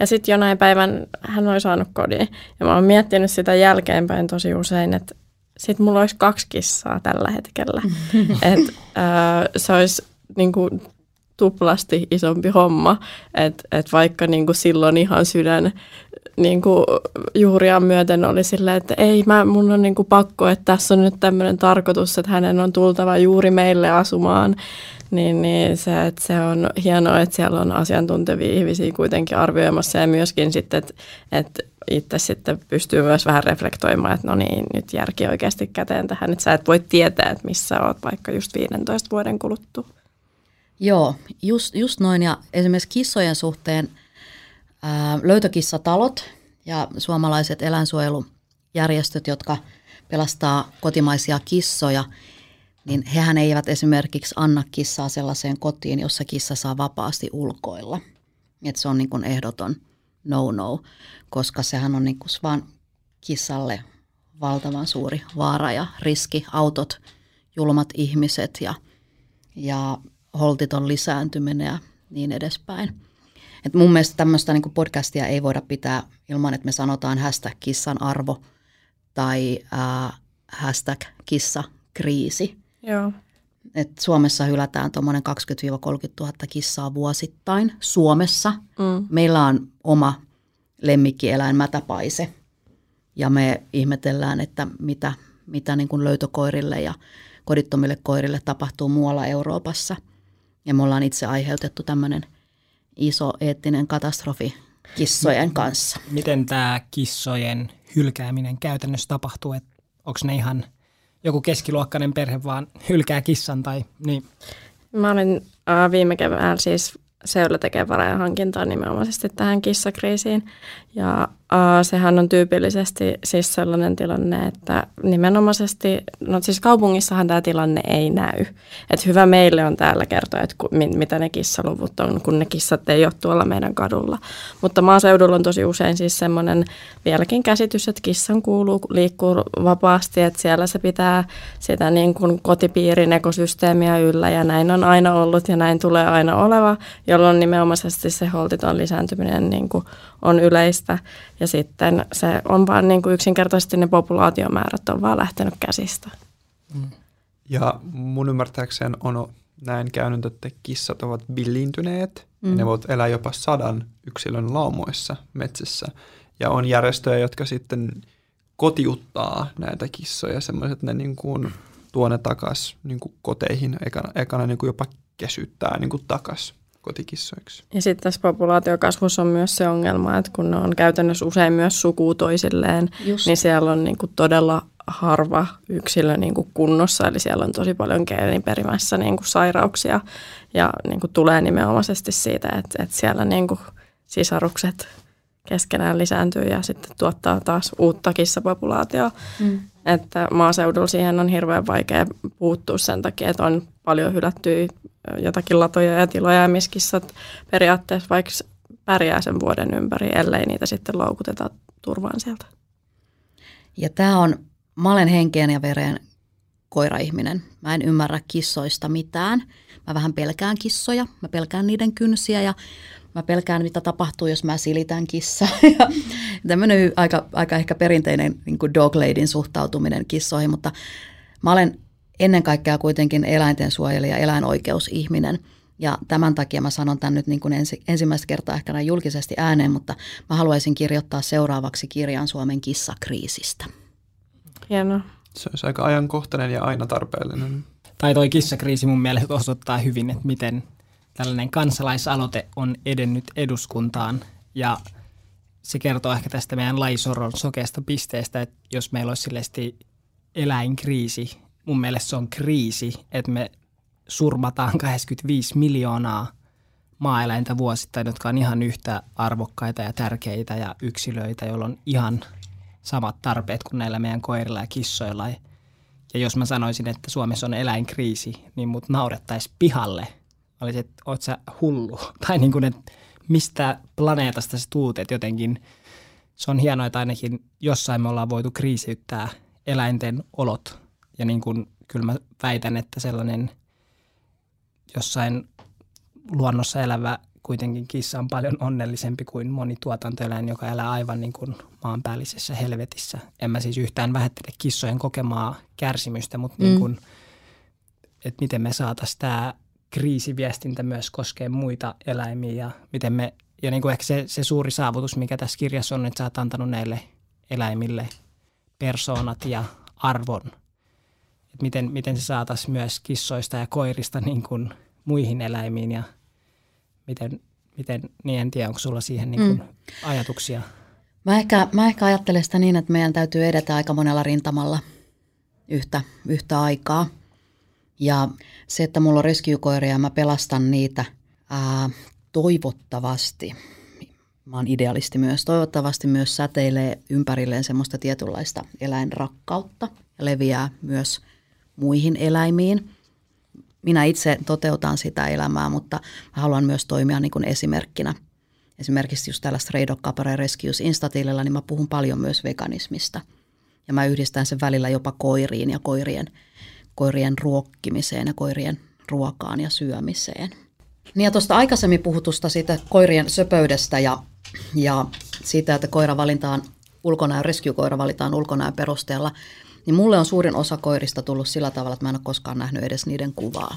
Ja sitten jonain päivän hän oli saanut kodin. Ja mä oon miettinyt sitä jälkeenpäin tosi usein, että sitten mulla olisi kaksi kissaa tällä hetkellä. (laughs) Et, äh, se olisi niin kuin, tuplasti isompi homma, että et vaikka niin kuin silloin ihan sydän niin kuin juuriaan myöten oli silleen, että ei, mä, mun on niin kuin pakko, että tässä on nyt tämmöinen tarkoitus, että hänen on tultava juuri meille asumaan, niin, niin se, että se on hienoa, että siellä on asiantuntevia ihmisiä kuitenkin arvioimassa ja myöskin sitten, että, että itse sitten pystyy myös vähän reflektoimaan, että no niin, nyt järki oikeasti käteen tähän, että sä et voi tietää, että missä oot vaikka just 15 vuoden kuluttua.
Joo, just, just noin ja esimerkiksi kissojen suhteen löytökissatalot ja suomalaiset eläinsuojelujärjestöt, jotka pelastaa kotimaisia kissoja, niin hehän eivät esimerkiksi anna kissaa sellaiseen kotiin, jossa kissa saa vapaasti ulkoilla. Et se on niin kuin ehdoton no-no, koska sehän on niin kuin vaan kissalle valtavan suuri vaara ja riski. Autot, julmat ihmiset ja, ja holtiton lisääntyminen ja niin edespäin. Et mun mielestä tämmöistä niin podcastia ei voida pitää ilman, että me sanotaan hashtag kissan arvo tai äh, hashtag kissakriisi.
Joo.
Et Suomessa hylätään tuommoinen 20-30 000 kissaa vuosittain. Suomessa mm. meillä on oma lemmikkieläin mätäpaise ja me ihmetellään, että mitä, mitä niin kuin löytökoirille ja kodittomille koirille tapahtuu muualla Euroopassa. Ja me ollaan itse aiheutettu tämmöinen iso eettinen katastrofi kissojen kanssa.
Miten tämä kissojen hylkääminen käytännössä tapahtuu? Onko ne ihan joku keskiluokkainen perhe vaan hylkää kissan tai niin?
Mä olin äh, viime kevään siis Seula tekee varainhankintaa nimenomaisesti tähän kissakriisiin. Ja sehän on tyypillisesti siis sellainen tilanne, että nimenomaisesti, no siis kaupungissahan tämä tilanne ei näy. Et hyvä meille on täällä kertoa, että ku, mitä ne kissaluvut on, kun ne kissat ei ole tuolla meidän kadulla. Mutta maaseudulla on tosi usein siis semmoinen vieläkin käsitys, että kissan kuuluu, liikkuu vapaasti, että siellä se pitää sitä niin kuin kotipiirin ekosysteemiä yllä ja näin on aina ollut ja näin tulee aina oleva, jolloin nimenomaisesti se holtiton lisääntyminen niin kuin on yleistä. Ja sitten se on vaan niin kuin yksinkertaisesti ne populaatiomäärät on vaan lähtenyt käsistä.
Mm. Ja mun ymmärtääkseen on näin käynyt, että kissat ovat villiintyneet. Mm. Ja ne voivat elää jopa sadan yksilön laumoissa metsissä. Ja on järjestöjä, jotka sitten kotiuttaa näitä kissoja semmoiset, että ne niin kuin tuo ne takaisin niin koteihin, ekana, ekana niin kuin jopa kesyttää niin kuin takaisin kotikissoiksi.
Ja sitten tässä populaatiokasvussa on myös se ongelma, että kun ne on käytännössä usein myös sukuu toisilleen, Just. niin siellä on niin kuin todella harva yksilö niin kuin kunnossa, eli siellä on tosi paljon geeniperimässä niin kuin sairauksia ja niin kuin tulee nimenomaisesti siitä, että, että siellä niin kuin sisarukset keskenään lisääntyy ja sitten tuottaa taas uutta kissapopulaatioa. Mm. Että maaseudulla siihen on hirveän vaikea puuttua sen takia, että on paljon hylättyjä jotakin latoja ja tiloja ja miskissat periaatteessa vaikka pärjää sen vuoden ympäri, ellei niitä sitten loukuteta turvaan sieltä.
Ja tämä on, mä olen henkeen ja veren koiraihminen. Mä en ymmärrä kissoista mitään. Mä vähän pelkään kissoja, mä pelkään niiden kynsiä ja mä pelkään, mitä tapahtuu, jos mä silitän kissaa. (laughs) Ja tämmöinen aika, aika ehkä perinteinen niin kuin dog ladyn suhtautuminen kissoihin, mutta mä olen ennen kaikkea kuitenkin eläinten suojelija, eläinoikeusihminen. Ja tämän takia mä sanon tämän nyt niin kuin ensi, ensimmäistä kertaa ehkä näin julkisesti ääneen, mutta mä haluaisin kirjoittaa seuraavaksi kirjan Suomen kissakriisistä.
Hienoa.
Se olisi aika ajankohtainen ja aina tarpeellinen.
Tai toi kissakriisi mun mielestä osoittaa hyvin, että miten tällainen kansalaisaloite on edennyt eduskuntaan ja se kertoo ehkä tästä meidän laisoron sokeasta pisteestä, että jos meillä olisi eläinkriisi, mun mielestä se on kriisi, että me surmataan (laughs) 85 miljoonaa maaeläintä vuosittain, jotka on ihan yhtä arvokkaita ja tärkeitä ja yksilöitä, joilla on ihan samat tarpeet kuin näillä meidän koirilla ja kissoilla. Ja jos mä sanoisin, että Suomessa on eläinkriisi, niin mut naurettaisi pihalle. Olisi, että oot sä hullu. (laughs) Tai niin kuin, että mistä planeetasta sä tuut, että jotenkin se on hienoa, että ainakin jossain me ollaan voitu kriisiyttää eläinten olot ja niin kuin, kyllä mä väitän, että sellainen jossain luonnossa elävä kuitenkin kissa on paljon onnellisempi kuin moni tuotantoeläin, joka elää aivan niin kuin maanpäällisessä helvetissä. En mä siis yhtään vähättele kissojen kokemaa kärsimystä, mutta niin mm. niin kuin, että miten me saataisiin tämä kriisiviestintä myös koskee muita eläimiä ja miten me, ja niin kuin ehkä se, se suuri saavutus, mikä tässä kirjassa on, että sä oot antanut näille eläimille persoonat ja arvon – miten, miten se saataisiin myös kissoista ja koirista niin kuin muihin eläimiin ja miten, miten niin en tiedä, onko sulla siihen niin kuin mm. ajatuksia?
Mä ehkä, mä ehkä ajattelen sitä niin, että meidän täytyy edetä aika monella rintamalla yhtä, yhtä aikaa. Ja se, että mulla on rescue-koiria ja mä pelastan niitä ää, toivottavasti, mä oon idealisti myös, toivottavasti myös säteilee ympärilleen semmoista tietynlaista eläinrakkautta ja leviää myös – muihin eläimiin. Minä itse toteutan sitä elämää, mutta haluan myös toimia niin kuin esimerkkinä. Esimerkiksi just tällä Stray Dog Capare Rescues Instatililla, niin mä puhun paljon myös veganismista. Ja mä yhdistän sen välillä jopa koiriin ja koirien, koirien ruokkimiseen ja koirien ruokaan ja syömiseen. Niin ja tuosta aikaisemmin puhutusta siitä koirien söpöydestä ja, ja siitä, että koira valintaan ulkonäön, rescue-koira valitaan ulkonäön perusteella – niin mulle on suurin osa koirista tullut sillä tavalla, että mä en ole koskaan nähnyt edes niiden kuvaa.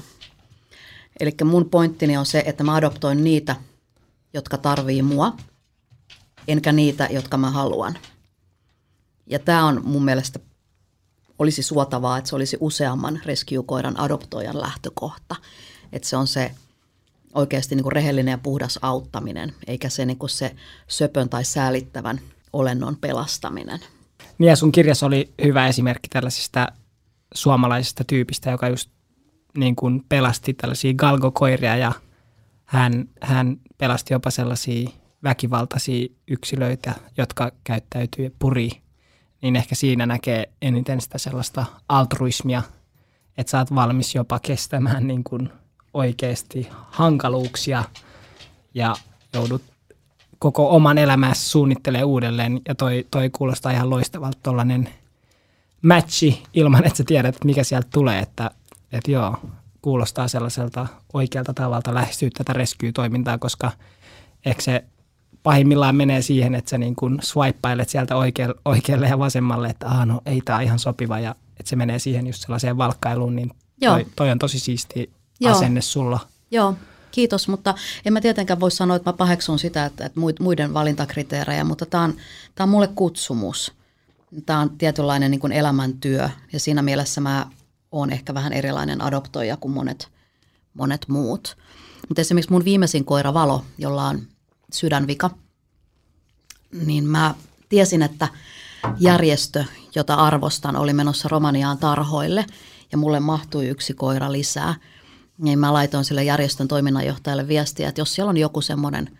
Eli mun pointtini on se, että mä adoptoin niitä, jotka tarvii mua, enkä niitä, jotka mä haluan. Ja tämä on mun mielestä olisi suotavaa, että se olisi useamman rescue-koiran adoptoijan lähtökohta. Että se on se oikeasti niin kuin rehellinen ja puhdas auttaminen, eikä se, niin kuin se söpön tai säälittävän olennon pelastaminen.
Niin ja sun kirjassa oli hyvä esimerkki tällaisista suomalaisista tyypistä, joka just niin kuin pelasti tällaisia galgokoiria ja hän, hän pelasti jopa sellaisia väkivaltaisia yksilöitä, jotka käyttäytyy puri, niin ehkä siinä näkee eniten sitä sellaista altruismia, että sä oot valmis jopa kestämään niin kuin oikeasti hankaluuksia ja joudut koko oman elämässä suunnittelee uudelleen ja toi, toi kuulostaa ihan loistavalta tuollainen matchi ilman, että sä tiedät, mikä sieltä tulee, että, että joo, kuulostaa sellaiselta oikealta tavalta lähestyä tätä rescue-toimintaa, koska ehkä se pahimmillaan menee siihen, että sä niin kuin swipeilet sieltä oikealle, oikealle ja vasemmalle, että ah, no ei tämä ihan sopiva ja että se menee siihen just sellaiseen valkkailuun, niin toi, toi on tosi siisti asenne sulla.
Joo, kiitos, mutta en mä tietenkään voi sanoa, että mä paheksun sitä, että, että muiden valintakriteerejä, mutta tämä on, on mulle kutsumus. Tämä on tietynlainen niin kuin elämäntyö ja siinä mielessä mä oon ehkä vähän erilainen adoptoija kuin monet, monet muut. Mutta esimerkiksi mun viimeisin koira Valo, jolla on sydänvika, niin mä tiesin, että järjestö, jota arvostan, oli menossa Romaniaan tarhoille ja mulle mahtui yksi koira lisää. Niin mä laitoin sille järjestön toiminnanjohtajalle viestiä, että jos siellä on joku semmoinen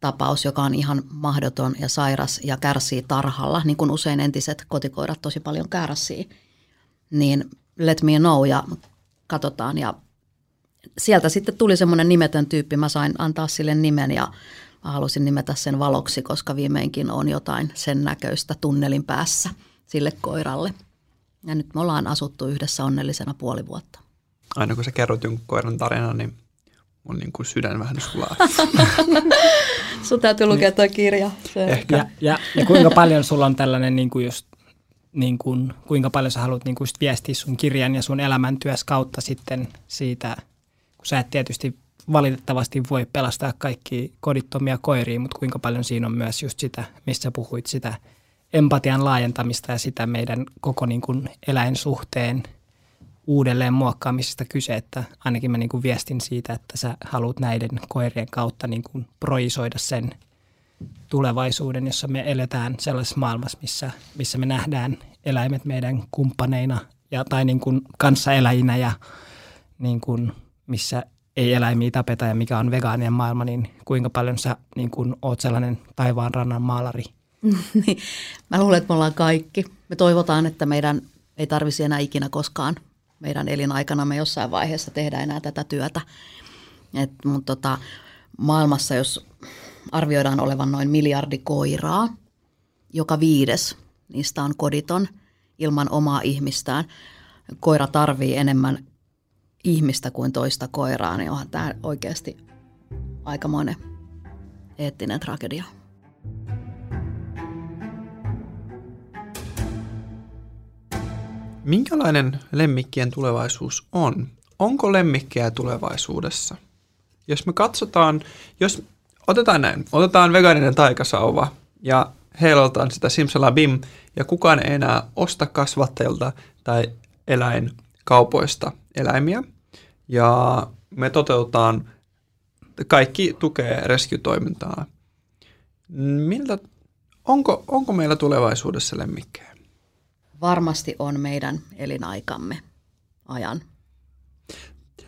tapaus, joka on ihan mahdoton ja sairas ja kärsii tarhalla, niin kuin usein entiset kotikoirat tosi paljon kärsii, niin let me know ja katsotaan. Ja sieltä sitten tuli semmoinen nimetön tyyppi, mä sain antaa sille nimen ja mä halusin nimetä sen valoksi, koska viimeinkin on jotain sen näköistä tunnelin päässä sille koiralle. Ja nyt me ollaan asuttu yhdessä onnellisena puoli vuotta.
Aina kun sä kerrot jonkun koiran tarinan, niin mun niin kuin sydän vähän sulaa. (laughs)
Sun täytyy lukea tuo kirja.
Se. Ehkä. Ja, ja, ja, kuinka paljon sulla on tällainen niin kuin just niin kuin, kuinka paljon sä haluat niin kuin viestiä sun kirjan ja sun elämäntyös kautta sitten siitä, kun sä et tietysti valitettavasti voi pelastaa kaikki kodittomia koiria, mutta kuinka paljon siinä on myös just sitä, missä puhuit, sitä empatian laajentamista ja sitä meidän koko niin kuin eläinsuhteen uudelleen muokkaamisesta kyse, että ainakin mä niin kuin viestin siitä, että sä haluat näiden koirien kautta niin kuin projisoida sen tulevaisuuden, jossa me eletään sellaisessa maailmassa, missä, missä me nähdään eläimet meidän kumppaneina ja, tai niin kuin kanssaeläjinä ja niin kuin, missä ei eläimiä tapeta ja mikä on vegaanien maailma, niin kuinka paljon sä niin kuin, oot sellainen taivaan rannan maalari? (laughs)
Mä luulen, että me ollaan kaikki. Me toivotaan, että meidän ei tarvisi enää ikinä koskaan meidän elinaikana me jossain vaiheessa tehdä enää tätä työtä. Et, mutta tota, maailmassa, jos arvioidaan olevan noin miljardi koiraa, joka viides niistä on koditon ilman omaa ihmistään. Koira tarvii enemmän ihmistä kuin toista koiraa, niin onhan tämä oikeasti aikamoinen eettinen tragedia.
Minkälainen lemmikkien tulevaisuus on? Onko lemmikkejä tulevaisuudessa? Jos me katsotaan, jos otetaan näin, otetaan vegaaninen taikasauva ja heilotaan sitä simsalabim ja kukaan ei enää osta kasvattajilta tai eläinkaupoista eläimiä ja me toteutetaan, kaikki tukee rescue-toimintaa. Miltä, onko, onko meillä tulevaisuudessa lemmikkejä?
Varmasti on meidän elinaikamme ajan.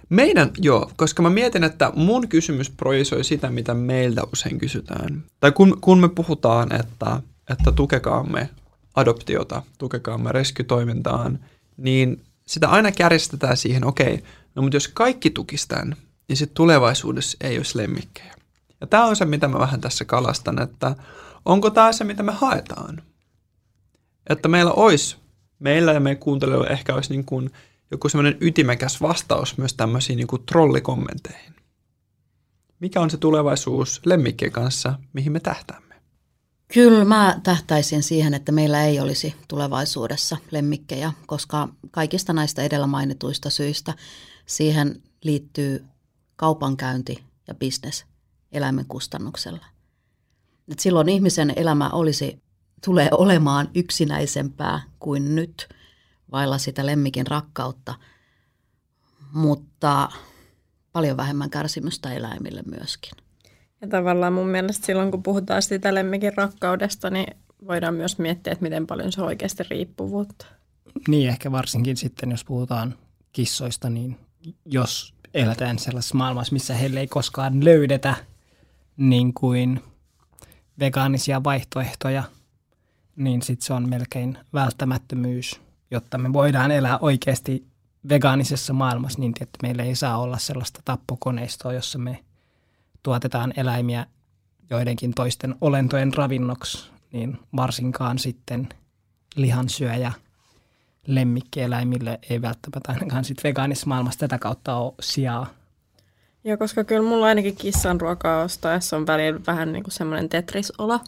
Meidän, joo, koska mä mietin, että mun kysymys projisoi sitä, mitä meiltä usein kysytään. Tai kun, kun me puhutaan, että, että tukekaamme adoptiota, tukekaamme rescue-toimintaan, niin sitä aina kärjestetään siihen, okei, okay, no mutta jos kaikki tukistaan, niin sitten tulevaisuudessa ei olisi lemmikkejä. Ja tämä on se, mitä mä vähän tässä kalastan, että onko tämä se, mitä me haetaan? Että meillä olisi, meillä ja meidän kuuntelijoilla ehkä olisi niin kuin joku semmoinen ytimekäs vastaus myös tämmöisiin niin kuin trollikommenteihin. Mikä on se tulevaisuus lemmikkien kanssa, mihin me tähtäämme?
Kyllä mä tähtäisin siihen, että meillä ei olisi tulevaisuudessa lemmikkejä, koska kaikista näistä edellä mainituista syistä siihen liittyy kaupankäynti ja bisnes eläimen kustannuksella. Et silloin ihmisen elämä olisi, tulee olemaan yksinäisempää kuin nyt – vailla sitä lemmikin rakkautta, mutta paljon vähemmän kärsimystä eläimille myöskin.
Ja tavallaan mun mielestä silloin, kun puhutaan sitä lemmikin rakkaudesta, niin voidaan myös miettiä, että miten paljon se on oikeasti riippuvuutta.
Niin, ehkä varsinkin sitten, jos puhutaan kissoista, niin jos eletään sellaisessa maailmassa, missä heille ei koskaan löydetä niin kuin vegaanisia vaihtoehtoja, niin sitten se on melkein välttämättömyys, jotta me voidaan elää oikeasti vegaanisessa maailmassa niin, että meillä ei saa olla sellaista tappokoneistoa, jossa me tuotetaan eläimiä joidenkin toisten olentojen ravinnoksi, niin varsinkaan sitten lihansyöjä lemmikkieläimille ei välttämättä ainakaan sit vegaanisessa maailmassa tätä kautta ole sijaa.
Joo, koska kyllä mulla ainakin kissan ruokaa ostaessa on välillä vähän niin kuin semmoinen tetrisolo,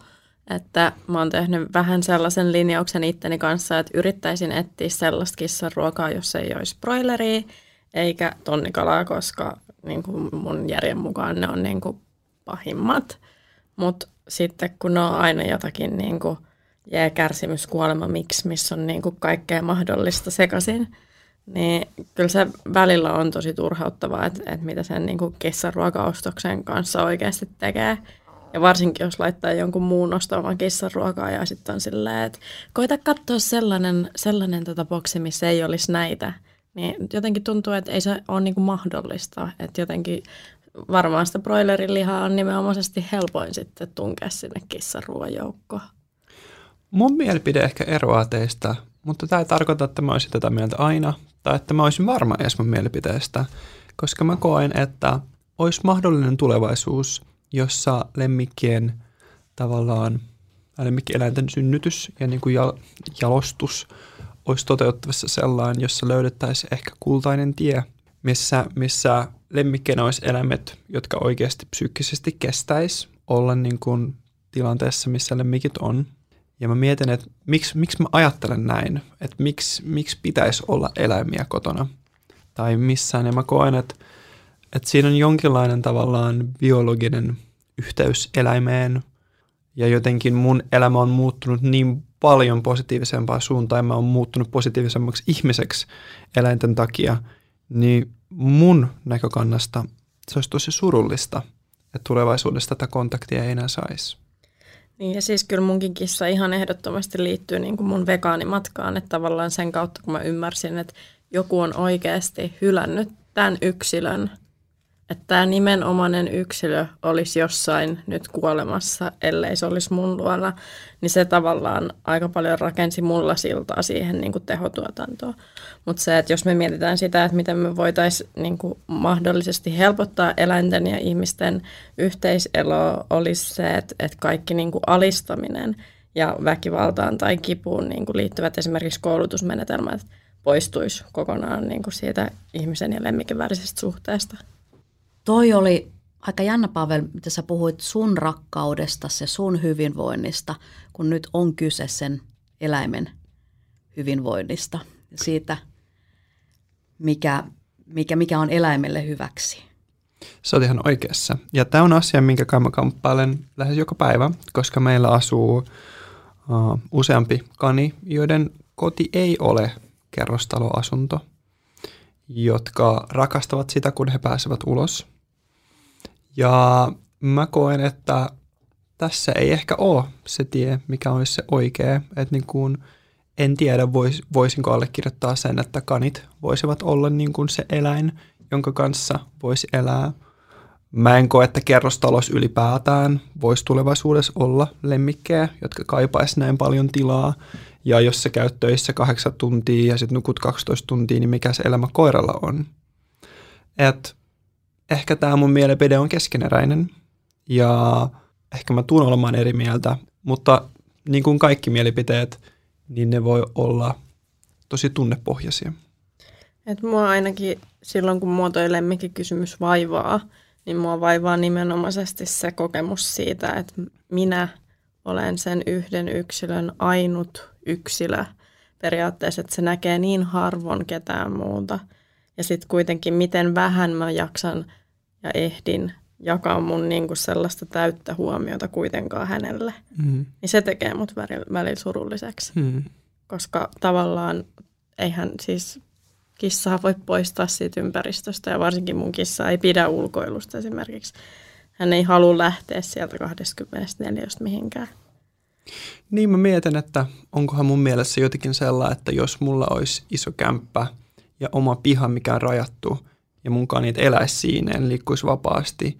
että mä oon tehnyt vähän sellaisen linjauksen itteni kanssa, että yrittäisin etsiä sellaista kissan ruokaa, jos ei olisi broileria eikä tonnikalaa, koska niin kuin mun järjen mukaan ne on niin kuin pahimmat. Mutta sitten kun ne on aina jotakin niin kuin jää kärsimys, kuolema, miksi, missä on niin kuin kaikkea mahdollista sekaisin, niin kyllä se välillä on tosi turhauttavaa, että, että mitä sen niin kuin kissaruokaostoksen kanssa oikeasti tekee. Ja varsinkin, jos laittaa jonkun muun ostamaan kissaruokaa ja sitten on silleen, että koita katsoa sellainen, sellainen tota boksi, missä ei olisi näitä. Niin jotenkin tuntuu, että ei se ole niin kuin mahdollista. Että jotenkin varmaan sitä broilerin lihaa on nimenomaisesti helpoin sitten tunkea sinne joukkoon.
Mun mielipide ehkä eroaa teistä, mutta tämä ei tarkoita, että mä olisin tätä mieltä aina, tai että mä olisin varma edes mun mielipiteestä, koska mä koen, että olisi mahdollinen tulevaisuus, jossa lemmikkien tavallaan lemmikkieläinten synnytys ja niin kuin jalostus olisi toteuttavassa sellainen, jossa löydettäisiin ehkä kultainen tie, missä, missä lemmikkeinä olisi eläimet, jotka oikeasti psyykkisesti kestäisi olla niin kuin tilanteessa, missä lemmikit on. Ja mä mietin, että miksi, miksi mä ajattelen näin, että miksi, miksi pitäisi olla eläimiä kotona tai missään. Ja mä koen, että, että siinä on jonkinlainen tavallaan biologinen yhteys eläimeen ja jotenkin mun elämä on muuttunut niin paljon positiivisempaan suuntaan mä oon muuttunut positiivisemmaksi ihmiseksi eläinten takia, niin mun näkökannasta se olisi tosi surullista, että tulevaisuudessa tätä kontaktia ei enää saisi.
Niin ja siis kyllä munkin kissa ihan ehdottomasti liittyy niin kuin mun vegaanimatkaan, että tavallaan sen kautta kun mä ymmärsin, että joku on oikeasti hylännyt tämän yksilön – että tämä nimenomainen yksilö olisi jossain nyt kuolemassa, ellei se olisi mun luona, niin se tavallaan aika paljon rakensi mulla siltaa siihen niin kuin tehotuotantoon. Mutta se, että jos me mietitään sitä, että miten me voitaisiin niin kuin mahdollisesti helpottaa eläinten ja ihmisten yhteiseloa, olisi se, että, että kaikki niin kuin alistaminen ja väkivaltaan tai kipuun niin kuin liittyvät esimerkiksi koulutusmenetelmät poistuisi kokonaan niin kuin siitä ihmisen ja lemmikin välisestä suhteesta.
Toi oli aika jännä, Pavel, mitä sä puhuit sun rakkaudesta, se sun hyvinvoinnista, kun nyt on kyse sen eläimen hyvinvoinnista ja siitä, mikä, mikä, mikä on eläimelle hyväksi.
Sä oot ihan oikeassa. Ja tämä on asia, minkä mä kamppailen lähes joka päivä, koska meillä asuu uh, useampi kani, joiden koti ei ole kerrostaloasunto, jotka rakastavat sitä, kun he pääsevät ulos – ja mä koen, että tässä ei ehkä ole se tie, mikä olisi se oikea. Että niin kuin, en tiedä, vois, voisinko allekirjoittaa sen, että kanit voisivat olla niin kuin se eläin, jonka kanssa voisi elää. Mä en koe, että kerrostalous ylipäätään voisi tulevaisuudessa olla lemmikkejä, jotka kaipaisi näin paljon tilaa. Ja jos sä käyt töissä kahdeksan tuntia ja sitten nukut 12 tuntia, niin mikä se elämä koiralla on? Et ehkä tämä mun mielipide on keskeneräinen ja ehkä mä tuun olemaan eri mieltä, mutta niin kuin kaikki mielipiteet, niin ne voi olla tosi tunnepohjaisia.
Et mua ainakin silloin, kun mua toi lemmikikysymys vaivaa, niin mua vaivaa nimenomaisesti se kokemus siitä, että minä olen sen yhden yksilön ainut yksilö periaatteessa, että se näkee niin harvoin ketään muuta. Ja sitten kuitenkin, miten vähän mä jaksan ja ehdin jakaa mun niin kuin sellaista täyttä huomiota kuitenkaan hänelle, mm. niin se tekee mut välillä surulliseksi. Mm. Koska tavallaan eihän siis kissaa voi poistaa siitä ympäristöstä ja varsinkin mun kissa ei pidä ulkoilusta esimerkiksi. Hän ei halua lähteä sieltä 24 mihinkään.
Niin mä mietin, että onkohan mun mielessä jotenkin sellainen, että jos mulla olisi iso kämppä ja oma piha, mikä on rajattu, ja munkaan niitä eläisi siinä, en liikkuisi vapaasti,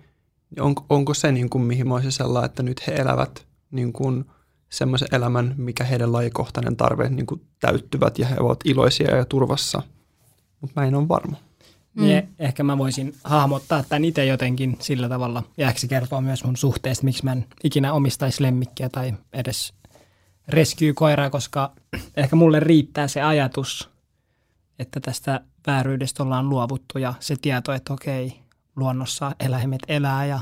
niin onko, onko se niin kuin, mihin mä olisin sellainen, että nyt he elävät niin kuin semmoisen elämän, mikä heidän lajikohtainen tarve niin kuin täyttyvät ja he ovat iloisia ja turvassa. Mutta mä en ole varma.
Mm. Niin ehkä mä voisin hahmottaa tämän itse jotenkin sillä tavalla. Ja ehkä se kertoo myös mun suhteesta, miksi mä en ikinä omistaisi lemmikkiä tai edes rescue-koiraa, koska ehkä mulle riittää se ajatus, että tästä vääryydestä ollaan luovuttu ja se tieto, että okei, luonnossa eläimet elää ja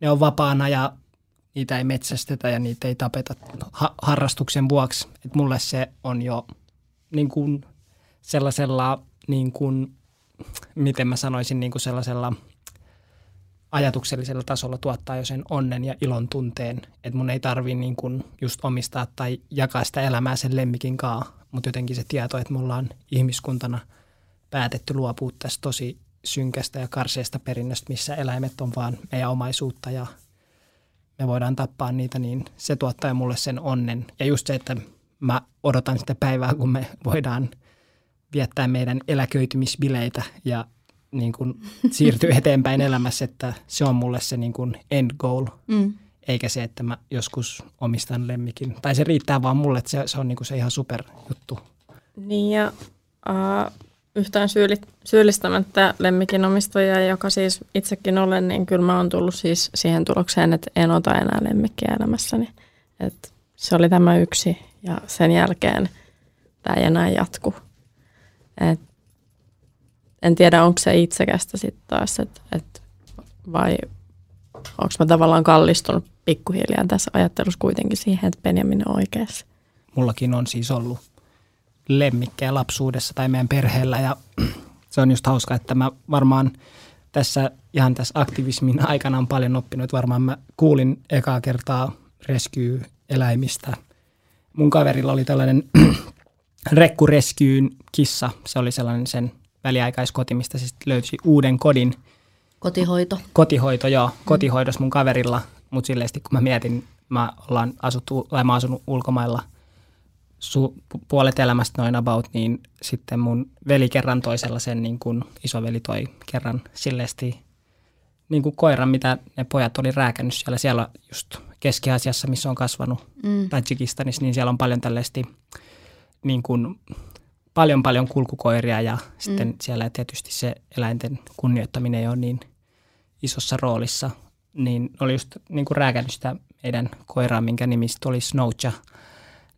ne on vapaana ja niitä ei metsästetä ja niitä ei tapeta ha- harrastuksen vuoksi. Et mulle se on jo niin kuin sellaisella, niin kuin, miten mä sanoisin, niin kuin sellaisella ajatuksellisella tasolla tuottaa jo sen onnen ja ilon tunteen, että mun ei tarvi niin kuin just omistaa tai jakaa sitä elämää sen lemmikin kaa, mutta jotenkin se tieto, että me ollaan ihmiskuntana päätetty luopua tästä tosi synkästä ja karseesta perinnöstä, missä eläimet on vaan meidän omaisuutta ja me voidaan tappaa niitä, niin se tuottaa mulle sen onnen. Ja just se, että mä odotan sitä päivää, kun me voidaan viettää meidän eläköitymisbileitä ja niin kuin siirtyy eteenpäin elämässä, että se on mulle se niin kuin end goal, mm. Eikä se, että mä joskus omistan lemmikin. Tai se riittää vaan mulle, että se, se on niin kuin se ihan super juttu.
Niin ja uh, yhtään syyli, syyllistämättä lemmikin omistajia, joka siis itsekin olen, niin kyllä mä oon tullut siis siihen tulokseen, että en ota enää lemmikkiä elämässäni. Et se oli tämä yksi ja sen jälkeen tämä ei enää jatku. Et en tiedä, onko se itsekästä sitten taas, et, et, vai onko mä tavallaan kallistunut pikkuhiljaa tässä ajattelussa kuitenkin siihen, että Benjamin on oikeassa.
Mullakin on siis ollut lemmikkejä lapsuudessa tai meidän perheellä ja (clears throat) se on just hauska, että mä varmaan tässä ihan tässä aktivismin aikana on paljon oppinut. Varmaan mä kuulin ekaa kertaa rescue-eläimistä. Mun kaverilla oli tällainen (clears throat) Rekku Rescue'n kissa. Se oli sellainen sen väliaikaiskoti, mistä se löysi uuden kodin.
Kotihoito.
Kotihoito, joo. Kotihoidossa mun kaverilla. Mutta silleen kun mä mietin, mä ollaan asuttu, tai mä asunut ulkomailla – su, puolet elämästä noin about, niin sitten mun veli kerran toi sellaisen, niin kuin isoveli toi kerran silleesti niin kuin koiran, mitä ne pojat oli rääkännyt siellä. Siellä just Keski-Aasiassa, missä on kasvanut, mm. Tajikistanissa, niin siellä on paljon tällaisesti niin kuin, paljon paljon kulkukoiria ja sitten mm. siellä tietysti se eläinten kunnioittaminen ei ole niin isossa roolissa. Niin oli just niin kuin rääkännyt sitä meidän koiraa, minkä nimistä oli Snowcha –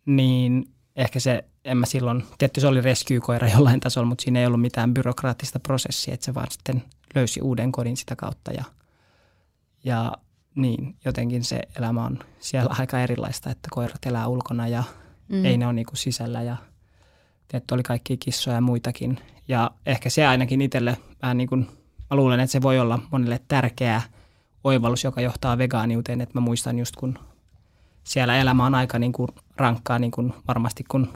niin ehkä se, en mä silloin, tietysti se oli rescue-koira (laughs) jollain tasolla, mutta siinä ei ollut mitään byrokraattista prosessia, että se vaan sitten löysi uuden kodin sitä kautta ja, ja niin, jotenkin se elämä on siellä aika erilaista, että koirat elää ulkona ja mm. ei ne ole niinku sisällä ja tietty oli kaikki kissoja ja muitakin. Ja ehkä se ainakin itselle vähän niin kuin, mä luulen, että se voi olla monelle tärkeä oivallus, joka johtaa vegaaniuteen, että mä muistan just kun siellä elämä on aika niin kuin rankkaa, niin kuin varmasti kun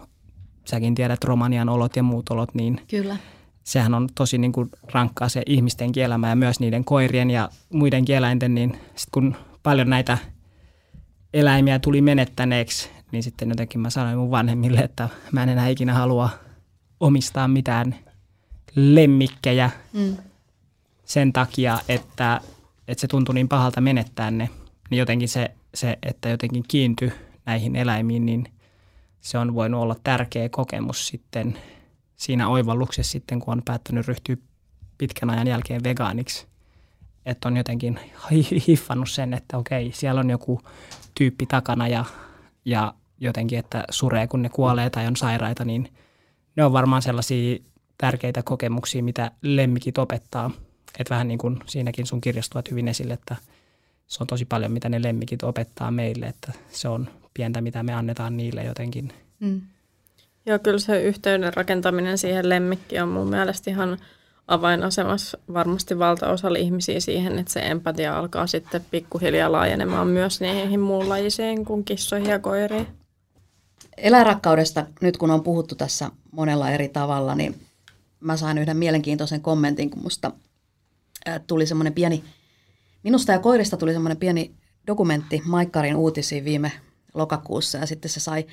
säkin tiedät Romanian olot ja muut olot, niin
Kyllä.
sehän on tosi niin kuin rankkaa se ihmisten elämä ja myös niiden koirien ja muiden eläinten, niin sit kun paljon näitä eläimiä tuli menettäneeksi, niin sitten jotenkin mä sanoin mun vanhemmille, että mä en enää ikinä halua omistaa mitään lemmikkejä mm. sen takia, että, että se tuntui niin pahalta menettää ne. Niin jotenkin se se, että jotenkin kiinty näihin eläimiin, niin se on voinut olla tärkeä kokemus sitten siinä oivalluksessa sitten, kun on päättänyt ryhtyä pitkän ajan jälkeen vegaaniksi. Että on jotenkin hiffannut sen, että okei, siellä on joku tyyppi takana ja, ja jotenkin, että suree, kun ne kuolee tai on sairaita, niin ne on varmaan sellaisia tärkeitä kokemuksia, mitä lemmikit opettaa. Että vähän niin kuin siinäkin sun kirjastuvat hyvin esille, että – se on tosi paljon, mitä ne lemmikit opettaa meille, että se on pientä, mitä me annetaan niille jotenkin. Mm.
Joo, kyllä se yhteyden rakentaminen siihen lemmikkiin on mun mielestä ihan avainasemassa varmasti valtaosalla ihmisiä siihen, että se empatia alkaa sitten pikkuhiljaa laajenemaan myös niihin muunlajisiin kuin kissoihin ja koiriin.
eläinrakkaudesta, nyt kun on puhuttu tässä monella eri tavalla, niin mä sain yhden mielenkiintoisen kommentin, kun musta tuli semmoinen pieni, minusta ja koirista tuli semmoinen pieni dokumentti Maikkarin uutisiin viime lokakuussa ja sitten se sai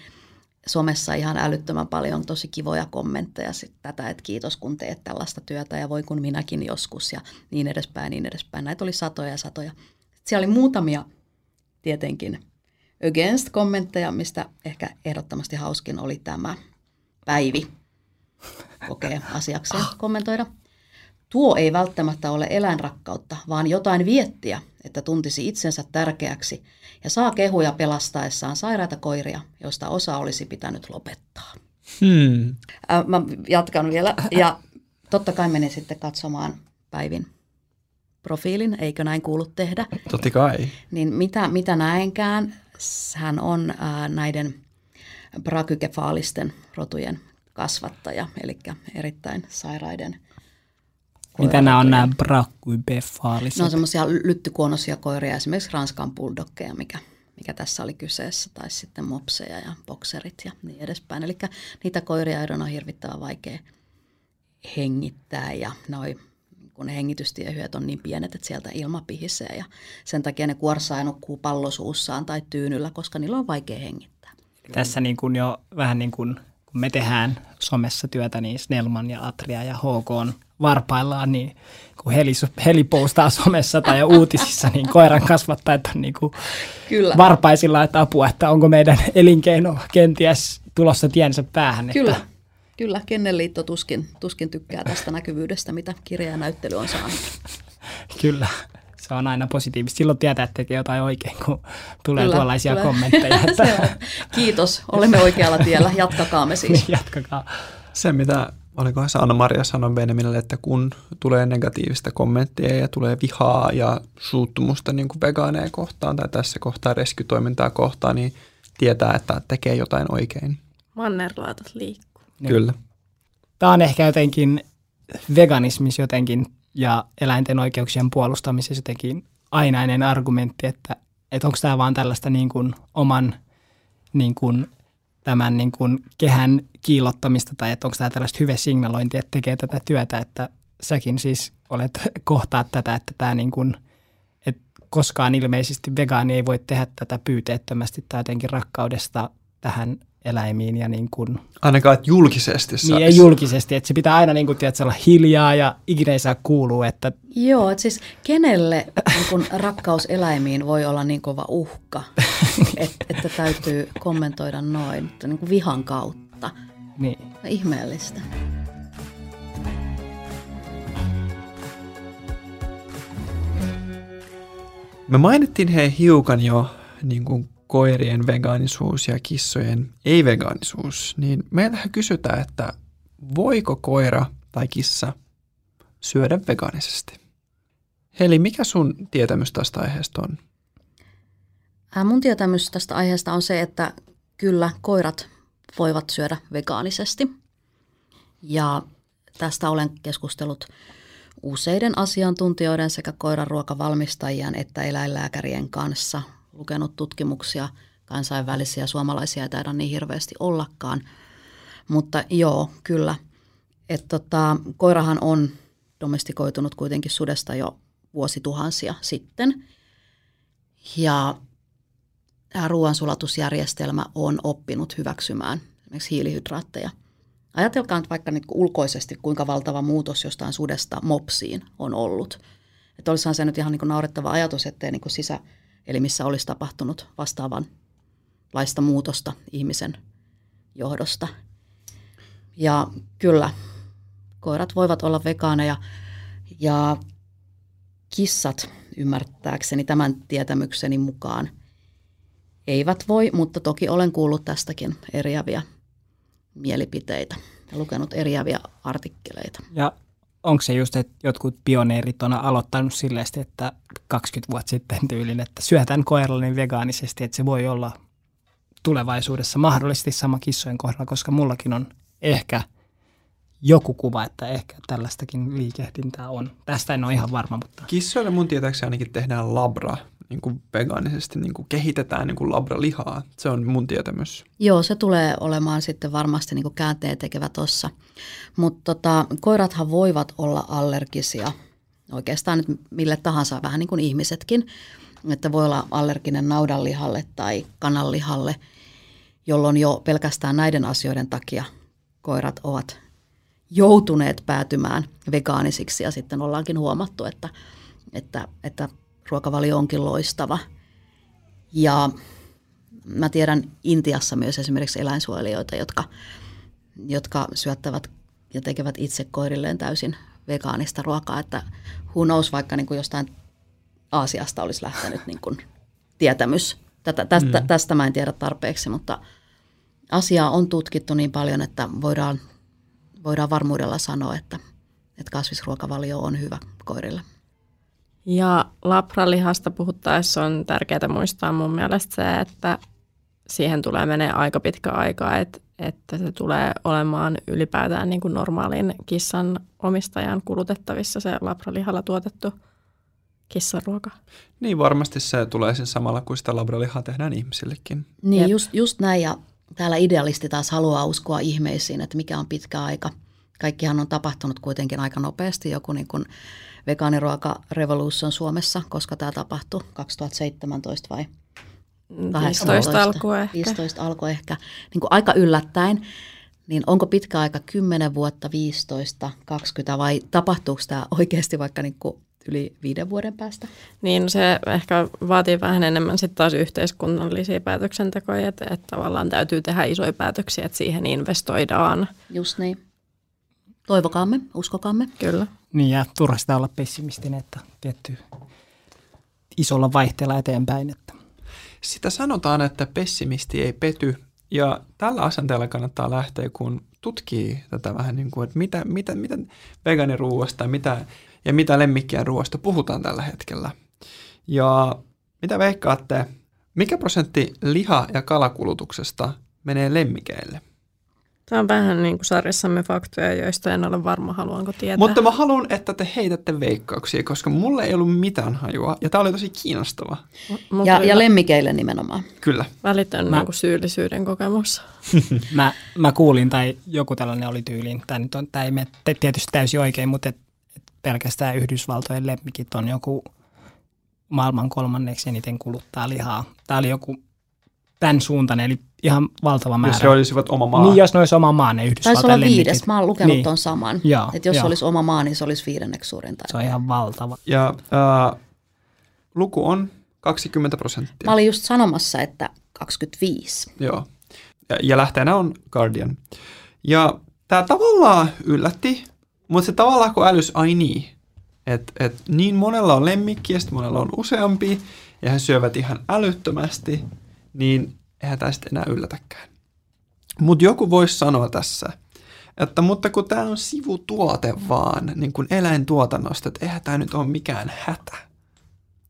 somessa ihan älyttömän paljon tosi kivoja kommentteja sit tätä, että kiitos kun teet tällaista työtä ja voi kun minäkin joskus ja niin edespäin, niin edespäin. Näitä oli satoja ja satoja. Sitten siellä oli muutamia tietenkin against-kommentteja, mistä ehkä ehdottomasti hauskin oli tämä Päivi kokee asiakseen kommentoida. Tuo ei välttämättä ole eläinrakkautta, vaan jotain viettiä, että tuntisi itsensä tärkeäksi ja saa kehuja pelastaessaan sairaita koiria, joista osa olisi pitänyt lopettaa.
Hmm.
Äh, mä jatkan vielä ja totta kai menin sitten katsomaan Päivin profiilin, eikö näin kuulu tehdä?
Totta kai.
Niin mitä, mitä näenkään, hän on äh, näiden brakykefaalisten rotujen kasvattaja, eli erittäin sairaiden
mitä nämä on nämä brakkybefaaliset?
Ne on semmoisia lyttykuonosia koiria, esimerkiksi Ranskan bulldoggeja, mikä, mikä tässä oli kyseessä, tai sitten mopseja ja bokserit ja niin edespäin. Eli niitä koiria on hirvittävän vaikea hengittää ja noin kun ne hengitystiehyöt on niin pienet, että sieltä ilma pihisee ja sen takia ne kuorsaa ja nukkuu pallosuussaan tai tyynyllä, koska niillä on vaikea hengittää.
Tässä niin kuin jo vähän niin kuin kun me tehdään somessa työtä, niin Snellman ja Atria ja HK on varpaillaan, niin kun heli, heli postaa somessa tai uutisissa, niin koiran kasvattajat on niin kuin Kyllä. varpaisilla, että apua, että onko meidän elinkeino kenties tulossa tiensä päähän.
Kyllä. Että... Kyllä, Kennelliitto tuskin, tuskin tykkää tästä näkyvyydestä, mitä kirja ja näyttely on saanut. (laughs)
Kyllä, se on aina positiivista. Silloin tietää, että tekee jotain oikein, kun tulee kyllä, tuollaisia kyllä. kommentteja. (laughs) Että...
Kiitos, olemme oikealla tiellä, jatkakaamme (laughs) siis.
Niin, jatkakaa.
Se, mitä olikohan se Anna-Maria sanoi Benjaminille, että kun tulee negatiivista kommenttia ja tulee vihaa ja suuttumusta niin kuin vegaaneja kohtaan tai tässä kohtaa reskytoimintaa kohtaan, niin tietää, että tekee jotain oikein.
Mannerlaatat liikkuu.
Kyllä.
Tämä on ehkä jotenkin veganismis jotenkin ja eläinten oikeuksien puolustamisessa jotenkin ainainen argumentti, että, että onko tämä vaan tällaista niin kuin oman niin kuin tämän niin kuin kehän kiillottamista tai että onko tämä tällaista hyvä signalointi, että tekee tätä työtä, että säkin siis olet (laughs) kohtaa tätä, että tämä niin kuin, että koskaan ilmeisesti vegaani ei voi tehdä tätä pyyteettömästi tai jotenkin rakkaudesta tähän eläimiin ja niin kuin...
Ainakaan, että julkisesti
saisi. Niin, ei julkisesti, että se pitää aina niin kuin, tiedät, olla hiljaa ja ikinä ei saa kuulua, että...
Joo, että siis kenelle (laughs) niin kun rakkaus eläimiin voi olla niin kova uhka, (laughs) että, että täytyy kommentoida noin, että niin kuin vihan kautta.
Niin.
Ihmeellistä.
Me mainittiin he hiukan jo niin kuin koirien vegaanisuus ja kissojen ei-vegaanisuus, niin meiltä kysytään, että voiko koira tai kissa syödä vegaanisesti? Heli, mikä sun tietämys tästä aiheesta on?
Mun tietämys tästä aiheesta on se, että kyllä koirat voivat syödä vegaanisesti. Ja tästä olen keskustellut useiden asiantuntijoiden sekä koiran ruokavalmistajien että eläinlääkärien kanssa lukenut tutkimuksia, kansainvälisiä, suomalaisia ei taida niin hirveästi ollakaan. Mutta joo, kyllä. Et tota, koirahan on domestikoitunut kuitenkin sudesta jo vuosituhansia sitten. Ja tämä ruoansulatusjärjestelmä on oppinut hyväksymään esimerkiksi hiilihydraatteja. Ajatelkaa nyt vaikka niin ulkoisesti, kuinka valtava muutos jostain sudesta mopsiin on ollut. Että olisihan se nyt ihan niin naurettava ajatus, ettei niin sisä, eli missä olisi tapahtunut vastaavan laista muutosta ihmisen johdosta. Ja kyllä, koirat voivat olla vegaaneja ja kissat ymmärtääkseni tämän tietämykseni mukaan eivät voi, mutta toki olen kuullut tästäkin eriäviä mielipiteitä ja lukenut eriäviä artikkeleita.
Ja onko se just, että jotkut pioneerit on aloittanut silleen, että 20 vuotta sitten tyylin, että syötän koiralle niin vegaanisesti, että se voi olla tulevaisuudessa mahdollisesti sama kissojen kohdalla, koska mullakin on ehkä joku kuva, että ehkä tällaistakin liikehdintää on. Tästä en ole ihan varma, mutta...
Kissoille mun tietääkseni ainakin tehdään labra niin kuin vegaanisesti niin kuin kehitetään niin kuin labralihaa. Se on mun tietämys.
Joo, se tulee olemaan sitten varmasti niin käänteen tekevä tuossa. Mutta tota, koirathan voivat olla allergisia oikeastaan nyt mille tahansa, vähän niin kuin ihmisetkin. Että voi olla allerginen naudanlihalle tai kananlihalle, jolloin jo pelkästään näiden asioiden takia koirat ovat joutuneet päätymään vegaanisiksi ja sitten ollaankin huomattu, että, että, että ruokavalio onkin loistava. Ja mä tiedän Intiassa myös esimerkiksi eläinsuojelijoita, jotka, jotka syöttävät ja tekevät itse koirilleen täysin vegaanista ruokaa, että who knows, vaikka niin kuin jostain Aasiasta olisi lähtenyt niin kuin tietämys. Tätä, tästä, mm. tästä mä en tiedä tarpeeksi, mutta asiaa on tutkittu niin paljon, että voidaan, voidaan varmuudella sanoa, että, että kasvisruokavalio on hyvä koirille.
Ja labralihasta puhuttaessa on tärkeää muistaa mun mielestä se, että siihen tulee menee aika pitkä aika, että, että se tulee olemaan ylipäätään niin kuin normaalin kissan omistajan kulutettavissa se labralihalla tuotettu kissaruoka.
Niin varmasti se tulee sen samalla, kuin sitä labralihaa tehdään ihmisillekin.
Niin just, just näin ja täällä idealisti taas haluaa uskoa ihmeisiin, että mikä on pitkä aika. Kaikkihan on tapahtunut kuitenkin aika nopeasti, joku niin kuin vegaaniruoka revolution Suomessa, koska tämä tapahtui 2017 vai
15 alkoi ehkä.
15 alkoi ehkä. Niin kuin aika yllättäen. Niin onko pitkä aika 10 vuotta, 15, 20 vai tapahtuuko tämä oikeasti vaikka niin kuin yli viiden vuoden päästä?
Niin se ehkä vaatii vähän enemmän sitten taas yhteiskunnallisia päätöksentekoja, että, että tavallaan täytyy tehdä isoja päätöksiä, että siihen investoidaan.
Just niin. Toivokaamme, uskokaamme.
Kyllä.
Niin ja turha sitä olla pessimistinen, että tietty isolla vaihteella eteenpäin. Että.
Sitä sanotaan, että pessimisti ei pety ja tällä asenteella kannattaa lähteä, kun tutkii tätä vähän niin kuin, että mitä, mitä, mitä vegaaniruuasta mitä, ja mitä lemmikkien ruoasta puhutaan tällä hetkellä. Ja mitä veikkaatte, mikä prosentti liha- ja kalakulutuksesta menee lemmikeille?
Tämä on vähän niin kuin sarjassamme faktoja, joista en ole varma, haluanko tietää.
Mutta mä haluan, että te heitätte veikkauksia, koska mulle ei ollut mitään hajua. Ja tämä oli tosi kiinnostava.
M- ja, ja lemmikeille nimenomaan.
Kyllä.
Välitön mä... niin syyllisyyden kokemus. (laughs) (laughs)
mä, mä kuulin, tai joku tällainen oli tyyliin. Tämä, nyt on, tämä ei mene tietysti täysin oikein, mutta et, pelkästään Yhdysvaltojen lemmikit on joku maailman kolmanneksi eniten kuluttaa lihaa. Tämä oli joku tämän suuntainen, eli ihan valtava määrä.
Jos he olisivat oma maa.
Niin, jos ne olisi oma maa, ne Yhdysvaltain
Taisi olla viides, mä oon lukenut niin. ton saman.
Joo,
että jos
joo.
olisi oma maa, niin se olisi viidenneksi suurin.
Se on ihan valtava.
Ja äh, luku on 20 prosenttia.
Mä olin just sanomassa, että 25.
Joo. Ja, ja lähteenä on Guardian. Ja tämä tavallaan yllätti, mutta se tavallaan kun älys, ai niin, että et niin monella on lemmikki ja monella on useampi, ja he syövät ihan älyttömästi, niin eihän sitten enää yllätäkään. Mutta joku voisi sanoa tässä, että mutta kun tämä on sivutuote vaan, niin kuin eläintuotannosta, että eihän tämä nyt ole mikään hätä.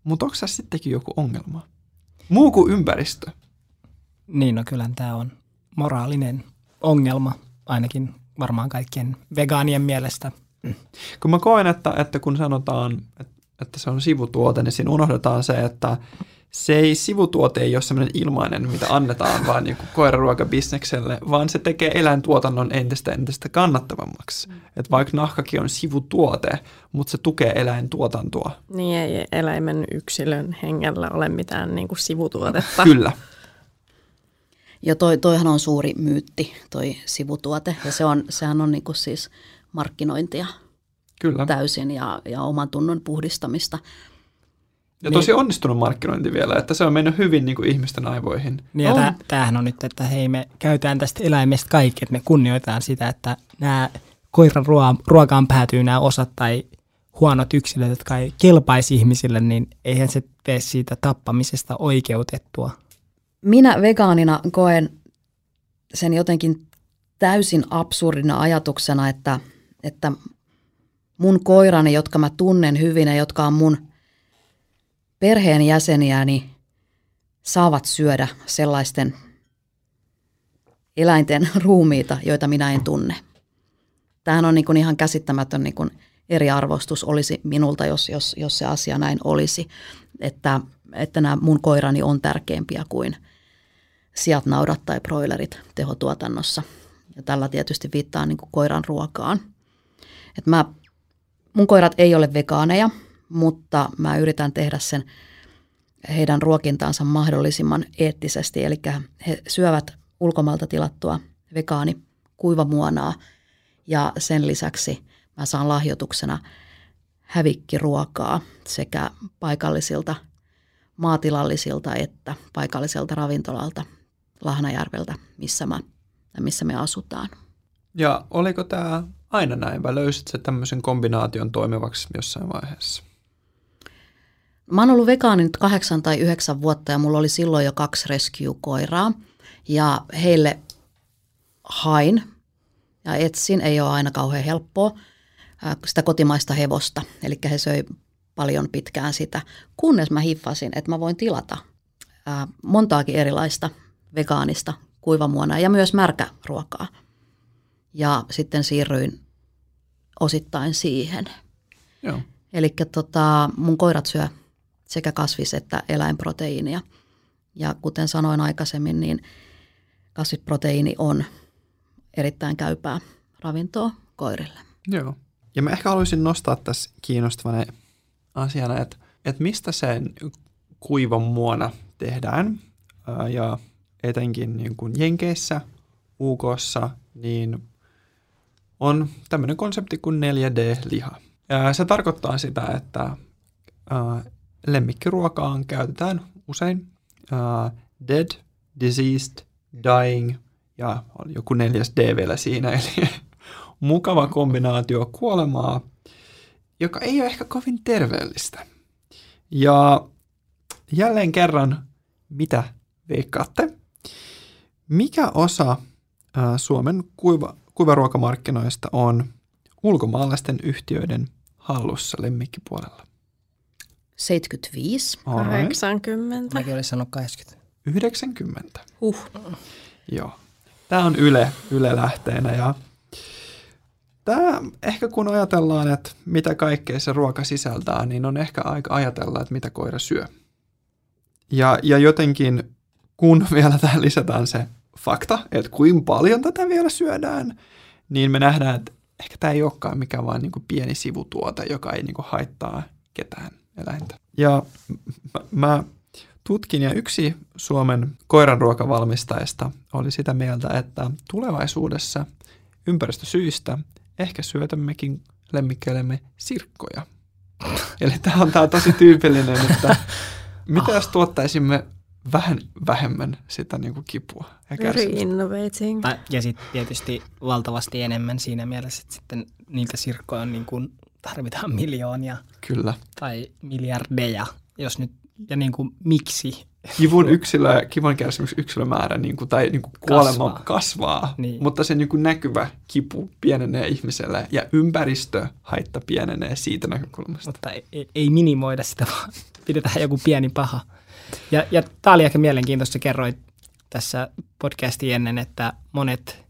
Mutta onko tässä sittenkin joku ongelma? Muu kuin ympäristö.
Niin, no kyllä tämä on moraalinen ongelma, ainakin varmaan kaikkien vegaanien mielestä.
Kun mä koen, että, että kun sanotaan, että, että se on sivutuote, niin siinä unohdetaan se, että se ei sivutuote ei ole sellainen ilmainen, mitä annetaan vaan niin koiraruokabisnekselle, vaan se tekee eläintuotannon entistä entistä kannattavammaksi. Mm. Et vaikka nahkakin on sivutuote, mutta se tukee eläintuotantoa.
Niin ei eläimen yksilön hengellä ole mitään niin kuin sivutuotetta.
Kyllä.
Ja toi, toihan on suuri myytti, toi sivutuote. Ja se on, sehän on niin kuin siis markkinointia
Kyllä.
täysin ja, ja oman tunnon puhdistamista.
Ja tosi niin. onnistunut markkinointi vielä, että se on mennyt hyvin niin kuin ihmisten aivoihin.
Niin ja on. tämähän on nyt, että hei me käytetään tästä eläimestä kaikki, että me kunnioitetaan sitä, että nämä koiran ruokaan päätyy nämä osat tai huonot yksilöt, jotka ei kelpaisi ihmisille, niin eihän se tee siitä tappamisesta oikeutettua.
Minä vegaanina koen sen jotenkin täysin absurdina ajatuksena, että, että mun koirani, jotka mä tunnen hyvin ja jotka on mun – perheenjäseniäni saavat syödä sellaisten eläinten (laughs) ruumiita, joita minä en tunne. Tämähän on niin kuin ihan käsittämätön niin kuin eriarvostus olisi minulta, jos, jos, jos se asia näin olisi. Että että nämä mun koirani on tärkeämpiä kuin siat, naudat tai broilerit tehotuotannossa. Ja tällä tietysti viittaa niin kuin koiran ruokaan. Et mä, mun koirat ei ole vegaaneja, mutta mä yritän tehdä sen heidän ruokintaansa mahdollisimman eettisesti. Eli he syövät ulkomailta tilattua vegaani kuivamuonaa ja sen lisäksi mä saan lahjoituksena hävikkiruokaa sekä paikallisilta maatilallisilta että paikalliselta ravintolalta Lahnajärveltä, missä, mä, missä me asutaan.
Ja oliko tämä aina näin vai löysit se tämmöisen kombinaation toimivaksi jossain vaiheessa?
Mä oon ollut vegaani nyt kahdeksan tai yhdeksän vuotta ja mulla oli silloin jo kaksi rescue-koiraa. Ja heille hain ja etsin, ei ole aina kauhean helppoa, sitä kotimaista hevosta. Eli he söi paljon pitkään sitä, kunnes mä hiffasin, että mä voin tilata montaakin erilaista vegaanista kuivamuonaa ja myös märkäruokaa. Ja sitten siirryin osittain siihen. Eli tota, mun koirat syö sekä kasvis- että eläinproteiinia. Ja kuten sanoin aikaisemmin, niin kasvisproteiini on erittäin käypää ravintoa koirille.
Joo. Ja mä ehkä haluaisin nostaa tässä kiinnostavana asiana, että, että mistä sen kuivan muona tehdään. Ja etenkin niin kuin Jenkeissä, UKssa, niin on tämmöinen konsepti kuin 4D-liha. Ja se tarkoittaa sitä, että lemmikkiruokaan käytetään usein dead, diseased, dying ja on joku neljäs D vielä siinä, (laughs) eli mukava kombinaatio kuolemaa, joka ei ole ehkä kovin terveellistä. Ja jälleen kerran, mitä veikkaatte? Mikä osa Suomen kuiva, kuivaruokamarkkinoista on ulkomaalaisten yhtiöiden hallussa lemmikkipuolella?
75.
80.
Mäkin olisin sanonut 80.
90.
Huh.
Joo. Tämä on Yle, Yle lähteenä ja tämä ehkä kun ajatellaan, että mitä kaikkea se ruoka sisältää, niin on ehkä aika ajatella, että mitä koira syö. Ja, ja jotenkin kun (laughs) vielä tähän lisätään se fakta, että kuinka paljon tätä vielä syödään, niin me nähdään, että ehkä tämä ei olekaan mikään vain niin pieni sivutuote, joka ei niin haittaa ketään eläintä. Ja mä, mä tutkin ja yksi Suomen koiranruokavalmistajista oli sitä mieltä, että tulevaisuudessa ympäristösyistä ehkä syötämmekin lemmikkeillemme sirkkoja. (laughs) Eli tämä on tämä tosi tyypillinen, että (laughs) mitä jos tuottaisimme vähän vähemmän sitä niin kuin kipua ja
innovating.
Ja sitten tietysti valtavasti enemmän siinä mielessä, että sitten niiltä sirkkoja on niin kuin tarvitaan miljoonia.
Kyllä.
Tai miljardeja, jos nyt, ja niin kuin miksi?
Kivun yksilö, kivun kärsimys yksilömäärä niin kuin, tai niin kuin kuolema kasvaa, kasvaa niin. mutta se niin kuin näkyvä kipu pienenee ihmiselle ja ympäristöhaitta pienenee siitä näkökulmasta.
Mutta ei, ei minimoida sitä, vaan pidetään joku pieni paha. Ja, ja tämä oli ehkä mielenkiintoista, kerroit tässä podcastiin ennen, että monet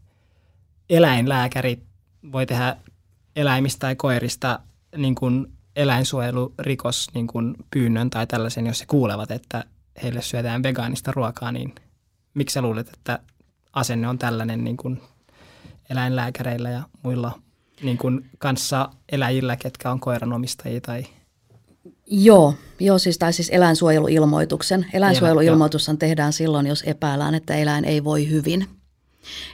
eläinlääkärit voi tehdä eläimistä tai koirista niin kuin eläinsuojelurikos niin kuin pyynnön tai tällaisen, jos he kuulevat, että heille syötään vegaanista ruokaa, niin miksi sä luulet, että asenne on tällainen niin kuin eläinlääkäreillä ja muilla niin kuin kanssa eläjillä, ketkä on koiranomistajia tai
Joo, joo siis, tai siis eläinsuojeluilmoituksen. Eläinsuojeluilmoitushan tehdään silloin, jos epäillään, että eläin ei voi hyvin.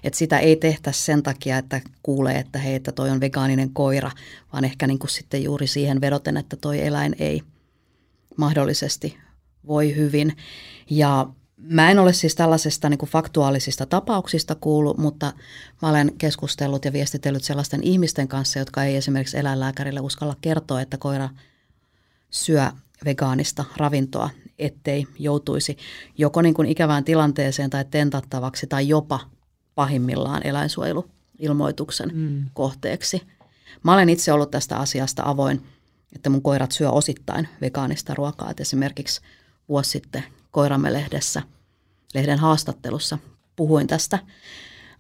Et sitä ei tehtäisi sen takia, että kuulee, että hei, että toi on vegaaninen koira, vaan ehkä niin kuin sitten juuri siihen vedoten, että toi eläin ei mahdollisesti voi hyvin. Ja mä en ole siis tällaisesta niin faktuaalisista tapauksista kuullut, mutta mä olen keskustellut ja viestitellyt sellaisten ihmisten kanssa, jotka ei esimerkiksi eläinlääkärille uskalla kertoa, että koira syö vegaanista ravintoa, ettei joutuisi joko niin kuin ikävään tilanteeseen tai tentattavaksi tai jopa pahimmillaan eläinsuojeluilmoituksen mm. kohteeksi. Mä olen itse ollut tästä asiasta avoin, että mun koirat syö osittain vegaanista ruokaa. Et esimerkiksi vuosi sitten Koiramme lehdessä, lehden haastattelussa puhuin tästä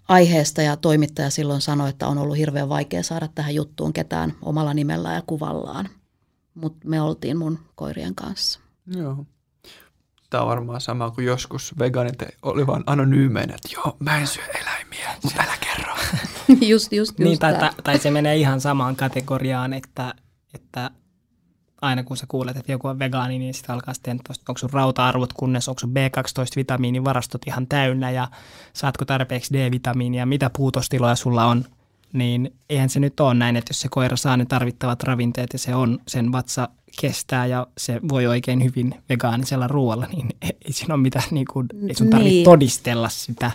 aiheesta ja toimittaja silloin sanoi, että on ollut hirveän vaikea saada tähän juttuun ketään omalla nimellään ja kuvallaan. Mutta me oltiin mun koirien kanssa.
Joo. tämä on varmaan sama kuin joskus vegaanit oli vaan anonyymeinä, että joo, mä en syö eläimiä, mutta älä kerro. (laughs)
just, just, just
Niin, tai,
tää.
tai, tai se menee ihan samaan kategoriaan, että, että aina kun sä kuulet, että joku on vegaani, niin sitten alkaa sitten, että onko sun rauta-arvot kunnes, onko sun B12-vitamiinivarastot ihan täynnä ja saatko tarpeeksi D-vitamiinia, mitä puutostiloja sulla on, niin eihän se nyt ole näin, että jos se koira saa ne tarvittavat ravinteet ja se on, sen vatsa kestää ja se voi oikein hyvin vegaanisella ruoalla, niin (laughs) ei siinä ole mitään, niin kuin, ei sun tarvitse
Niin.
todistella sitä.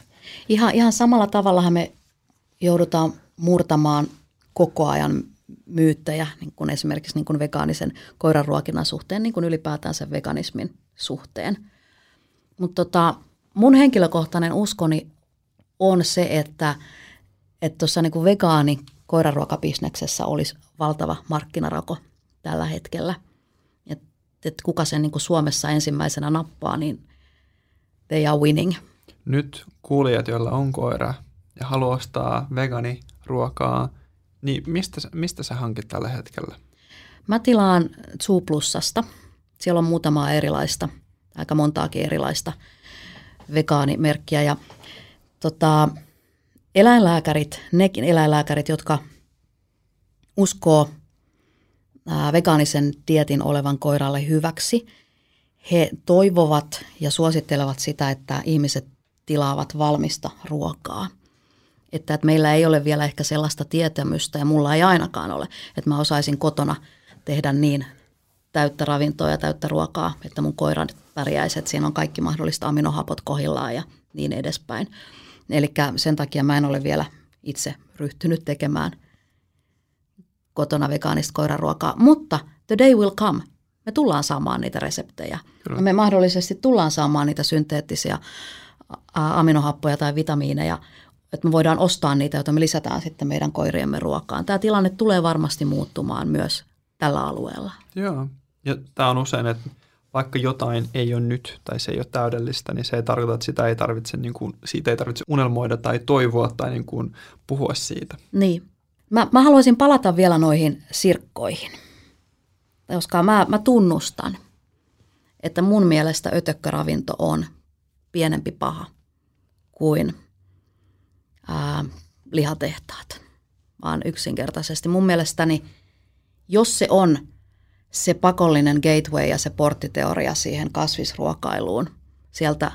Ihan, ihan samalla tavallahan me joudutaan murtamaan koko ajan myyttejä, niin kuin esimerkiksi niin kuin vegaanisen koiranruokinnan suhteen, niin kuin ylipäätään sen veganismin suhteen. Mutta tota, mun henkilökohtainen uskoni on se, että että tuossa niin vegaani koiranruokabisneksessä olisi valtava markkinarako tällä hetkellä. Että et kuka sen niin Suomessa ensimmäisenä nappaa, niin they are winning.
Nyt kuulijat, joilla on koira ja haluaa ostaa vegaaniruokaa, niin mistä, mistä sä hankit tällä hetkellä?
Mä tilaan Zoo Plusasta. Siellä on muutamaa erilaista, aika montaakin erilaista vegaanimerkkiä. Ja tota, eläinlääkärit, nekin eläinlääkärit, jotka uskoo vegaanisen dietin olevan koiralle hyväksi, he toivovat ja suosittelevat sitä, että ihmiset tilaavat valmista ruokaa. Että, että meillä ei ole vielä ehkä sellaista tietämystä, ja mulla ei ainakaan ole, että mä osaisin kotona tehdä niin täyttä ravintoa ja täyttä ruokaa, että mun koira nyt pärjäisi, että siinä on kaikki mahdollista aminohapot kohillaan ja niin edespäin. Eli sen takia mä en ole vielä itse ryhtynyt tekemään kotona vegaanista koiraruokaa, mutta the day will come. Me tullaan saamaan niitä reseptejä.
Kyllä.
Ja me mahdollisesti tullaan saamaan niitä synteettisiä aminohappoja tai vitamiineja, että me voidaan ostaa niitä, joita me lisätään sitten meidän koiriemme ruokaan. Tämä tilanne tulee varmasti muuttumaan myös tällä alueella.
Joo. Ja tämä on usein, että vaikka jotain ei ole nyt tai se ei ole täydellistä, niin se ei tarkoita, että sitä ei tarvitse, niin kuin, siitä ei tarvitse unelmoida tai toivoa tai niin kuin puhua siitä.
Niin. Mä, mä haluaisin palata vielä noihin sirkkoihin, koska mä, mä tunnustan, että mun mielestä ötökköravinto on pienempi paha kuin ää, lihatehtaat, vaan yksinkertaisesti. Mun mielestäni, jos se on se pakollinen gateway ja se porttiteoria siihen kasvisruokailuun sieltä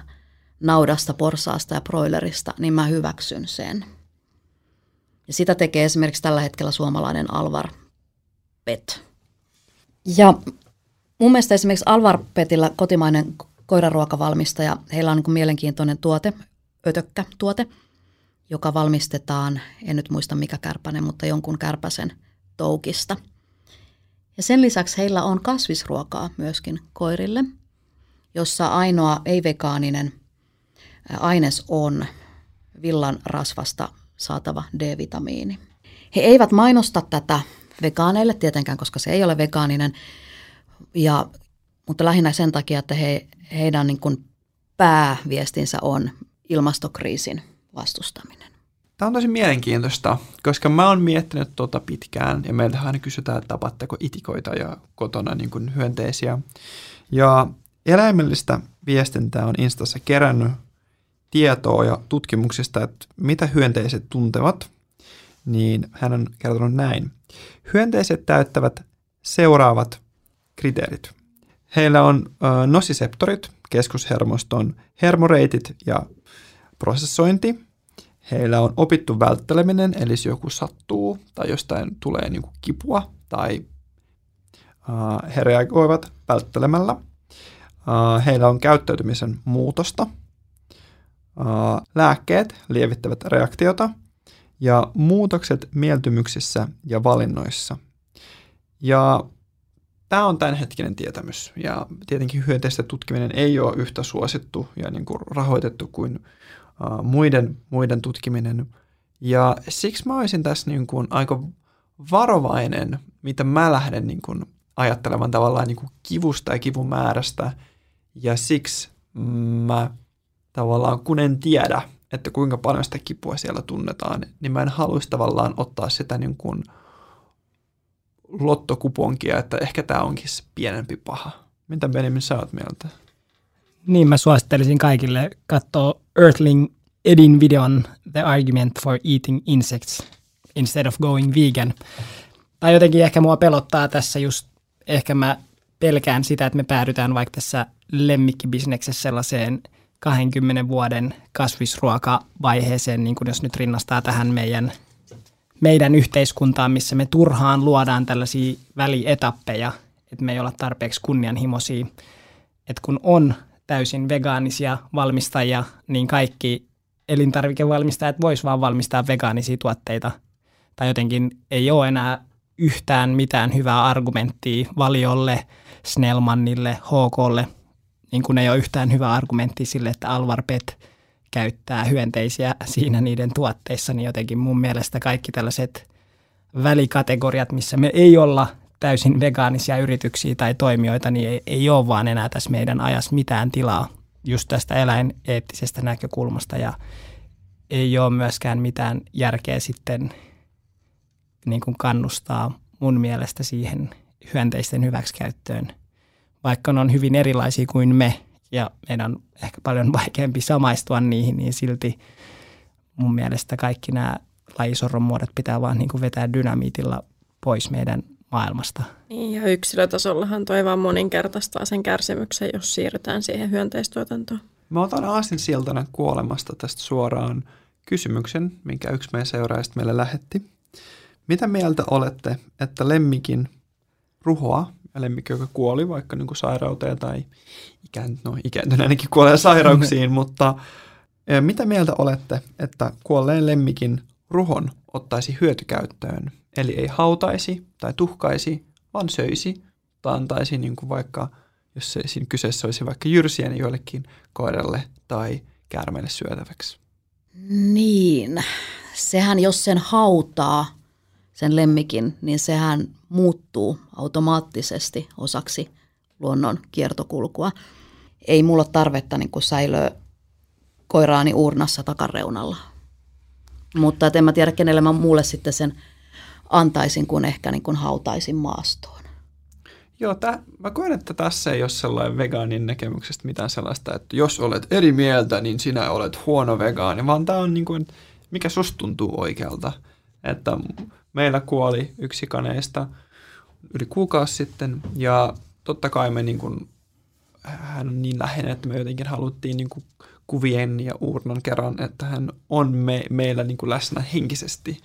naudasta, porsaasta ja broilerista, niin mä hyväksyn sen. Ja sitä tekee esimerkiksi tällä hetkellä suomalainen Alvar Pet. Ja mun mielestä esimerkiksi Alvar Petillä kotimainen koiraruokavalmistaja, heillä on niin mielenkiintoinen tuote, ötökkä-tuote, joka valmistetaan, en nyt muista mikä kärpänen, mutta jonkun kärpäsen toukista. Ja sen lisäksi heillä on kasvisruokaa myöskin koirille, jossa ainoa ei-vegaaninen aines on villan rasvasta saatava D-vitamiini. He eivät mainosta tätä vegaaneille tietenkään, koska se ei ole vegaaninen, ja, mutta lähinnä sen takia, että he, heidän niin kuin pääviestinsä on ilmastokriisin vastustaminen.
Tämä on tosi mielenkiintoista, koska mä oon miettinyt tuota pitkään ja meiltä aina kysytään, että tapatteko itikoita ja kotona niin kuin hyönteisiä. Ja eläimellistä viestintää on Instassa kerännyt tietoa ja tutkimuksista, että mitä hyönteiset tuntevat, niin hän on kertonut näin. Hyönteiset täyttävät seuraavat kriteerit. Heillä on ö, nosiseptorit, keskushermoston hermoreitit ja prosessointi. Heillä on opittu vältteleminen, eli jos joku sattuu tai jostain tulee niin kuin kipua tai uh, he reagoivat välttelemällä. Uh, heillä on käyttäytymisen muutosta. Uh, lääkkeet lievittävät reaktiota ja muutokset mieltymyksissä ja valinnoissa. Ja tämä on tämänhetkinen tietämys ja tietenkin hyönteisten tutkiminen ei ole yhtä suosittu ja niin kuin rahoitettu kuin muiden, muiden tutkiminen. Ja siksi mä olisin tässä niin kuin aika varovainen, mitä mä lähden niin kuin ajattelemaan tavallaan niin kuin kivusta ja kivun määrästä. Ja siksi mä tavallaan, kun en tiedä, että kuinka paljon sitä kipua siellä tunnetaan, niin mä en haluaisi tavallaan ottaa sitä niin kuin lottokuponkia, että ehkä tämä onkin se pienempi paha. Mitä Benjamin sä oot mieltä?
Niin mä suosittelisin kaikille katsoa Earthling Edin videon The Argument for Eating Insects instead of going vegan. Tai jotenkin ehkä mua pelottaa tässä just, ehkä mä pelkään sitä, että me päädytään vaikka tässä lemmikkibisneksessä sellaiseen 20 vuoden kasvisruokavaiheeseen, niin kuin jos nyt rinnastaa tähän meidän, meidän yhteiskuntaan, missä me turhaan luodaan tällaisia välietappeja, että me ei olla tarpeeksi kunnianhimoisia. Että kun on täysin vegaanisia valmistajia, niin kaikki elintarvikevalmistajat vois vaan valmistaa vegaanisia tuotteita. Tai jotenkin ei ole enää yhtään mitään hyvää argumenttia valiolle, Snellmannille, HKlle, niin kuin ei ole yhtään hyvää argumenttia sille, että Alvar Pet käyttää hyönteisiä siinä niiden tuotteissa, niin jotenkin mun mielestä kaikki tällaiset välikategoriat, missä me ei olla täysin vegaanisia yrityksiä tai toimijoita, niin ei, ei ole vaan enää tässä meidän ajassa mitään tilaa just tästä eläineettisestä näkökulmasta ja ei ole myöskään mitään järkeä sitten niin kuin kannustaa mun mielestä siihen hyönteisten hyväksikäyttöön, vaikka ne on hyvin erilaisia kuin me ja meidän on ehkä paljon vaikeampi samaistua niihin, niin silti mun mielestä kaikki nämä lajisorron muodot pitää vaan niin kuin vetää dynamiitilla pois meidän maailmasta.
Niin, ja yksilötasollahan toi vaan moninkertaistaa sen kärsimyksen, jos siirrytään siihen hyönteistuotantoon.
Mä otan Aasin siltana kuolemasta tästä suoraan kysymyksen, minkä yksi meidän seuraajista meille lähetti. Mitä mieltä olette, että lemmikin ruhoa, ja lemmikki, joka kuoli vaikka niin kuin sairauteen tai ikään, no, ikääntyneenäkin kuolee sairauksiin, (laughs) mutta e, mitä mieltä olette, että kuolleen lemmikin ruhon ottaisi hyötykäyttöön? Eli ei hautaisi tai tuhkaisi, vaan söisi tai antaisi niin kuin vaikka, jos se siinä kyseessä olisi vaikka jyrsien joillekin koiralle tai käärmeelle syötäväksi.
Niin, sehän jos sen hautaa, sen lemmikin, niin sehän muuttuu automaattisesti osaksi luonnon kiertokulkua. Ei mulla ole tarvetta niin säilöä koiraani uurnassa takareunalla. Mutta en mä tiedä, kenelle mä muulle sitten sen antaisin, kun ehkä niin kuin hautaisin maastoon.
Joo, tää, mä koen, että tässä ei ole sellainen vegaanin näkemyksestä mitään sellaista, että jos olet eri mieltä, niin sinä olet huono vegaani, vaan tämä on niin kuin, mikä susta tuntuu oikealta. Että meillä kuoli yksi kaneista yli kuukausi sitten ja totta kai me niin kuin, hän on niin läheinen, että me jotenkin haluttiin niin kuin kuvien ja uurnan kerran, että hän on me, meillä niin kuin läsnä henkisesti.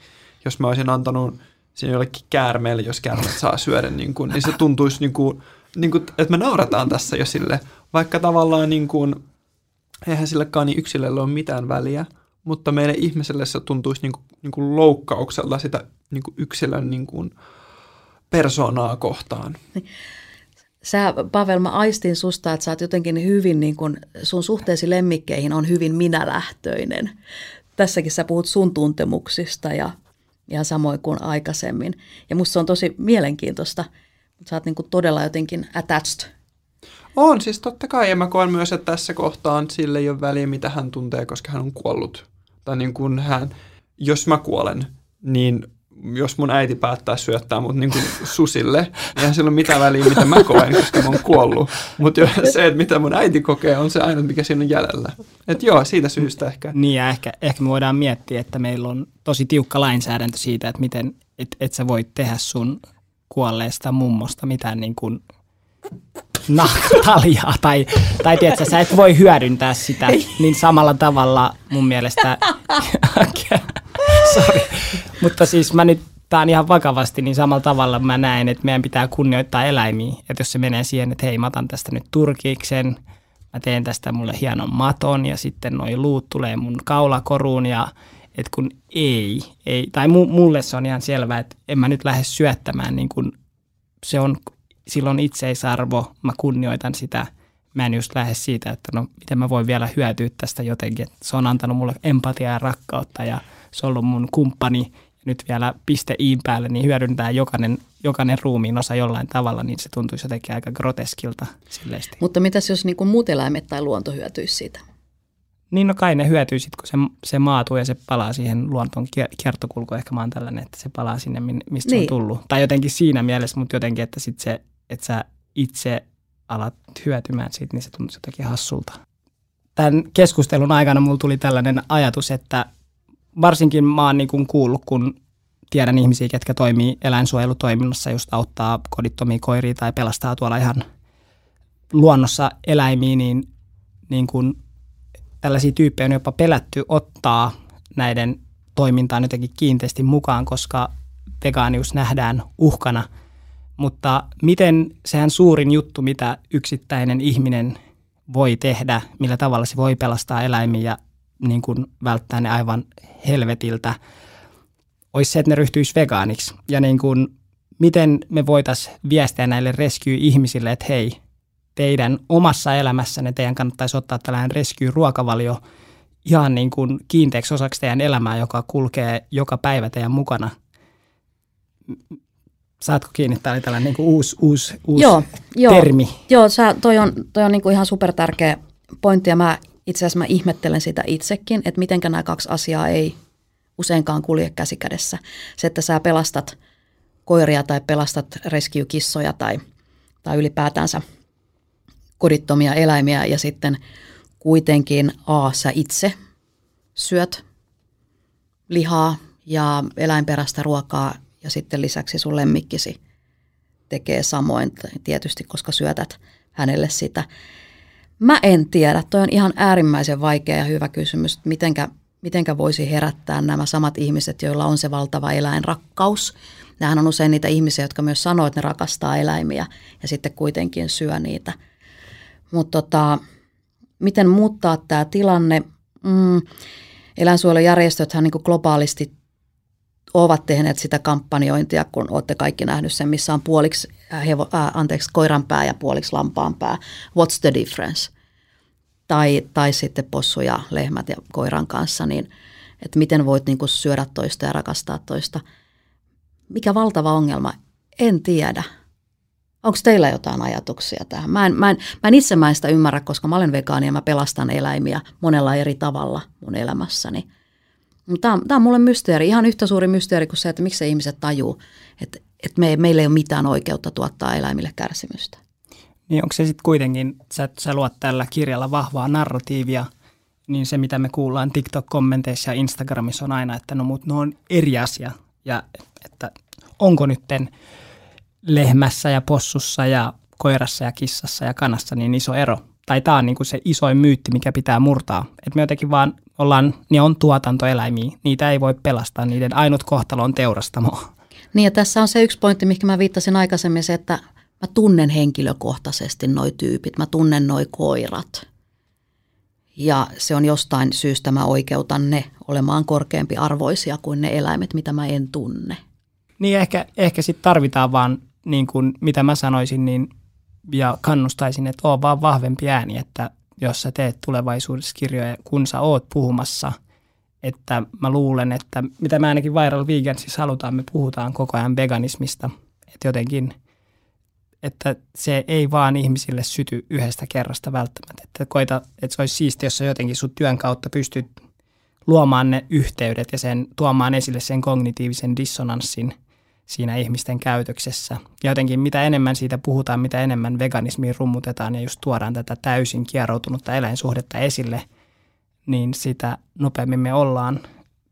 Jos mä olisin antanut siinä jollekin käärmeelle, jos käärmeet saa syödä, niin, kuin, niin se tuntuisi, niin kuin, niin kuin, että me naurataan tässä jo sille, vaikka tavallaan niin kuin, eihän sillekaan niin yksilölle ole mitään väliä, mutta meille ihmiselle se tuntuisi niin kuin, niin kuin loukkauksella sitä niin kuin yksilön niin kuin persoonaa kohtaan.
Sä, Pavel, mä aistin susta, että sä oot jotenkin hyvin, niin kun, sun suhteesi lemmikkeihin on hyvin minälähtöinen. Tässäkin sä puhut sun tuntemuksista ja ihan samoin kuin aikaisemmin. Ja musta se on tosi mielenkiintoista, mutta sä oot niin kuin todella jotenkin attached.
On, siis totta kai. Ja mä koen myös, että tässä kohtaan sille ei ole väliä, mitä hän tuntee, koska hän on kuollut. Tai niin kuin hän, jos mä kuolen, niin jos mun äiti päättää syöttää mut niin kuin susille, niin eihän sillä ole mitään väliä, mitä mä koen, koska mä oon kuollut. Mutta (laughs) se, että mitä mun äiti kokee, on se ainut, mikä siinä on jäljellä. Et joo, siitä syystä ehkä.
Niin ja ehkä, ehkä me voidaan miettiä, että meillä on tosi tiukka lainsäädäntö siitä, että miten, et, et sä voit tehdä sun kuolleesta mummosta mitään niin kuin nahkataljaa tai, tai tiedätkö, sä et voi hyödyntää sitä, niin samalla tavalla mun mielestä, (laughs) sorry, mutta siis mä nyt, tää on ihan vakavasti, niin samalla tavalla mä näen, että meidän pitää kunnioittaa eläimiä, että jos se menee siihen, että hei mä otan tästä nyt turkiksen, mä teen tästä mulle hienon maton ja sitten noi luut tulee mun kaulakoruun ja että kun ei, ei tai mulle se on ihan selvää, että en mä nyt lähde syöttämään, niin kun se on silloin itseisarvo, mä kunnioitan sitä. Mä en just lähde siitä, että no miten mä voin vielä hyötyä tästä jotenkin. Se on antanut mulle empatiaa ja rakkautta ja se on ollut mun kumppani. Nyt vielä piste iin päälle, niin hyödyntää jokainen, jokainen ruumiin osa jollain tavalla, niin se tuntuisi jotenkin aika groteskilta silleesti.
Mutta mitäs jos niin kuin muut eläimet tai luonto hyötyisi siitä?
Niin no kai ne hyötyy sitten, kun se, se maatuu ja se palaa siihen luontoon kiertokulkuun. Ehkä mä oon tällainen, että se palaa sinne, mistä niin. se on niin. tullut. Tai jotenkin siinä mielessä, mutta jotenkin, että sitten se että sä itse alat hyötymään siitä, niin se tuntuu jotenkin hassulta. Tämän keskustelun aikana mulla tuli tällainen ajatus, että varsinkin mä oon niin kuullut, kun tiedän ihmisiä, ketkä toimii eläinsuojelutoiminnassa, just auttaa kodittomia koiria tai pelastaa tuolla ihan luonnossa eläimiä, niin, niin kuin tällaisia tyyppejä on jopa pelätty ottaa näiden toimintaan jotenkin kiinteästi mukaan, koska vegaanius nähdään uhkana. Mutta miten sehän suurin juttu, mitä yksittäinen ihminen voi tehdä, millä tavalla se voi pelastaa eläimiä ja niin kuin välttää ne aivan helvetiltä, olisi se, että ne ryhtyisi vegaaniksi. Ja niin kuin, miten me voitaisiin viestiä näille rescue-ihmisille, että hei, teidän omassa elämässänne teidän kannattaisi ottaa tällainen rescue-ruokavalio ihan niin kuin kiinteäksi osaksi teidän elämää, joka kulkee joka päivä teidän mukana. Saatko kiinni? Tämä oli tällainen niin kuin uusi, uusi, uusi
joo,
termi.
Joo, joo sä, toi on, toi on niin kuin ihan super tärkeä pointti ja mä itse asiassa mä ihmettelen sitä itsekin, että miten nämä kaksi asiaa ei useinkaan kulje käsikädessä. Se, että sä pelastat koiria tai pelastat rescue-kissoja tai, tai ylipäätänsä kodittomia eläimiä ja sitten kuitenkin A, sä itse syöt lihaa ja eläinperäistä ruokaa ja sitten lisäksi sun lemmikkisi tekee samoin tietysti, koska syötät hänelle sitä. Mä en tiedä, toi on ihan äärimmäisen vaikea ja hyvä kysymys, että mitenkä, mitenkä voisi herättää nämä samat ihmiset, joilla on se valtava eläinrakkaus. Nämähän on usein niitä ihmisiä, jotka myös sanoo, että ne rakastaa eläimiä ja sitten kuitenkin syö niitä. Mutta tota, miten muuttaa tämä tilanne? Mm, eläinsuojelujärjestöthän niin globaalisti ovat tehneet sitä kampanjointia, kun olette kaikki nähneet sen, missä on puoliksi, äh, hevo, äh, anteeksi, koiranpää ja puoliksi lampaanpää. What's the difference? Tai, tai sitten possu ja lehmät ja koiran kanssa, niin että miten voit niin kuin syödä toista ja rakastaa toista. Mikä valtava ongelma? En tiedä. Onko teillä jotain ajatuksia tähän? Mä en, mä en, mä en itse mä sitä ymmärrä, koska mä olen vegaani ja mä pelastan eläimiä monella eri tavalla mun elämässäni. Tämä tämä on mulle mysteeri, ihan yhtä suuri mysteeri kuin se, että miksi ihmiset tajuu, että, että me, meillä ei ole mitään oikeutta tuottaa eläimille kärsimystä.
Niin onko se sitten kuitenkin, sä, sä luot tällä kirjalla vahvaa narratiivia, niin se mitä me kuullaan TikTok-kommenteissa ja Instagramissa on aina, että no mutta ne on eri asia. Ja että onko nytten lehmässä ja possussa ja koirassa ja kissassa ja kanassa niin iso ero. Tai tämä on niin kuin se isoin myytti, mikä pitää murtaa. Että me jotenkin vaan ollaan, ne on tuotantoeläimiä, niitä ei voi pelastaa, niiden ainut kohtalo on teurastamo.
Niin ja tässä on se yksi pointti, mikä mä viittasin aikaisemmin, se, että mä tunnen henkilökohtaisesti noi tyypit, mä tunnen noi koirat. Ja se on jostain syystä mä oikeutan ne olemaan korkeampi arvoisia kuin ne eläimet, mitä mä en tunne.
Niin ehkä, ehkä sitten tarvitaan vaan, niin kuin, mitä mä sanoisin, niin, ja kannustaisin, että oo vaan vahvempi ääni, että jos sä teet tulevaisuudessa kirjoja, kun sä oot puhumassa, että mä luulen, että mitä me ainakin Viral Vegansissa halutaan, me puhutaan koko ajan veganismista, että jotenkin, että se ei vaan ihmisille syty yhdestä kerrasta välttämättä, että koita, että se olisi siistiä, jos sä jotenkin sun työn kautta pystyt luomaan ne yhteydet ja sen tuomaan esille sen kognitiivisen dissonanssin – siinä ihmisten käytöksessä. Ja jotenkin mitä enemmän siitä puhutaan, mitä enemmän veganismiin rummutetaan ja just tuodaan tätä täysin kieroutunutta eläinsuhdetta esille, niin sitä nopeammin me ollaan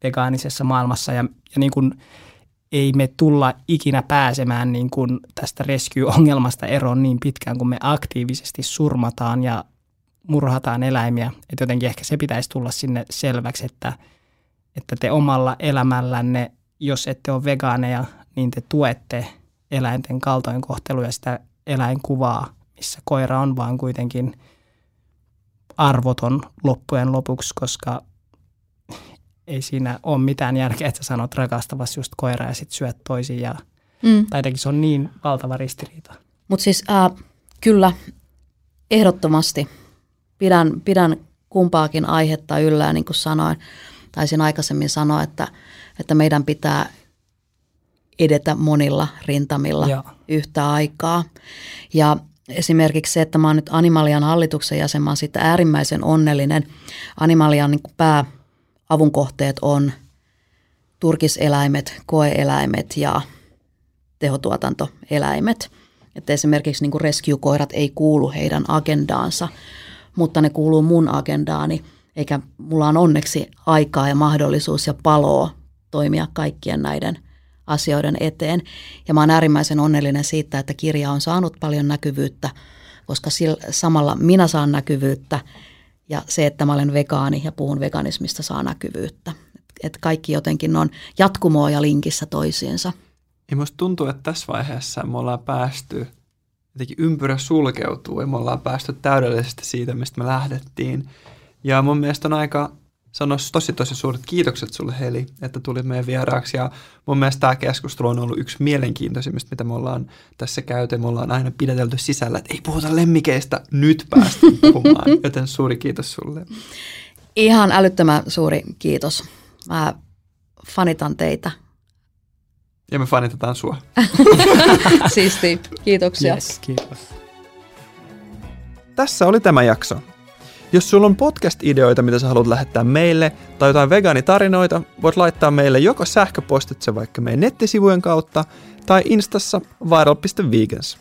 vegaanisessa maailmassa. Ja, ja niin kuin ei me tulla ikinä pääsemään niin kuin tästä rescue-ongelmasta eroon niin pitkään, kun me aktiivisesti surmataan ja murhataan eläimiä. Että jotenkin ehkä se pitäisi tulla sinne selväksi, että, että te omalla elämällänne, jos ette ole vegaaneja, niin te tuette eläinten kaltoinkohtelua ja sitä eläinkuvaa, missä koira on vaan kuitenkin arvoton loppujen lopuksi, koska ei siinä ole mitään järkeä, että sä sanot rakastavasti just koira ja sitten syöt toisiin. Ja, mm. Tai jotenkin se on niin valtava ristiriita.
Mutta siis äh, kyllä, ehdottomasti pidän, pidän kumpaakin aihetta yllä, niin kuin sanoin, taisin aikaisemmin sanoa, että, että meidän pitää edetä monilla rintamilla Joo. yhtä aikaa. Ja esimerkiksi se, että mä oon nyt Animalian hallituksen jäsen, mä oon siitä äärimmäisen onnellinen. Animalian niin pääavun kohteet on turkiseläimet, koeeläimet ja tehotuotantoeläimet. Että esimerkiksi niin rescue-koirat ei kuulu heidän agendaansa, mutta ne kuuluu mun agendaani, eikä mulla on onneksi aikaa ja mahdollisuus ja paloa toimia kaikkien näiden asioiden eteen. Ja mä oon äärimmäisen onnellinen siitä, että kirja on saanut paljon näkyvyyttä, koska sillä, samalla minä saan näkyvyyttä ja se, että mä olen vegaani ja puhun veganismista saa näkyvyyttä. Et kaikki jotenkin on jatkumoa ja linkissä toisiinsa.
Ja musta tuntuu, että tässä vaiheessa me ollaan päästy, jotenkin ympyrä sulkeutuu ja me ollaan päästy täydellisesti siitä, mistä me lähdettiin. Ja mun mielestä on aika sanoa tosi tosi suuret kiitokset sulle Heli, että tulit meidän vieraaksi ja mun mielestä tämä keskustelu on ollut yksi mielenkiintoisimmista, mitä me ollaan tässä käyty. Me ollaan aina pidetelty sisällä, että ei puhuta lemmikeistä, nyt päästään (laughs) puhumaan, joten suuri kiitos sulle.
Ihan älyttömän suuri kiitos. Mä fanitan teitä.
Ja me fanitetaan sua. (laughs)
Siisti, kiitoksia.
Yes, kiitos.
Tässä oli tämä jakso. Jos sulla on podcast-ideoita, mitä sä haluat lähettää meille, tai jotain vegaanitarinoita, voit laittaa meille joko sähköpostitse vaikka meidän nettisivujen kautta, tai instassa viral.vegans.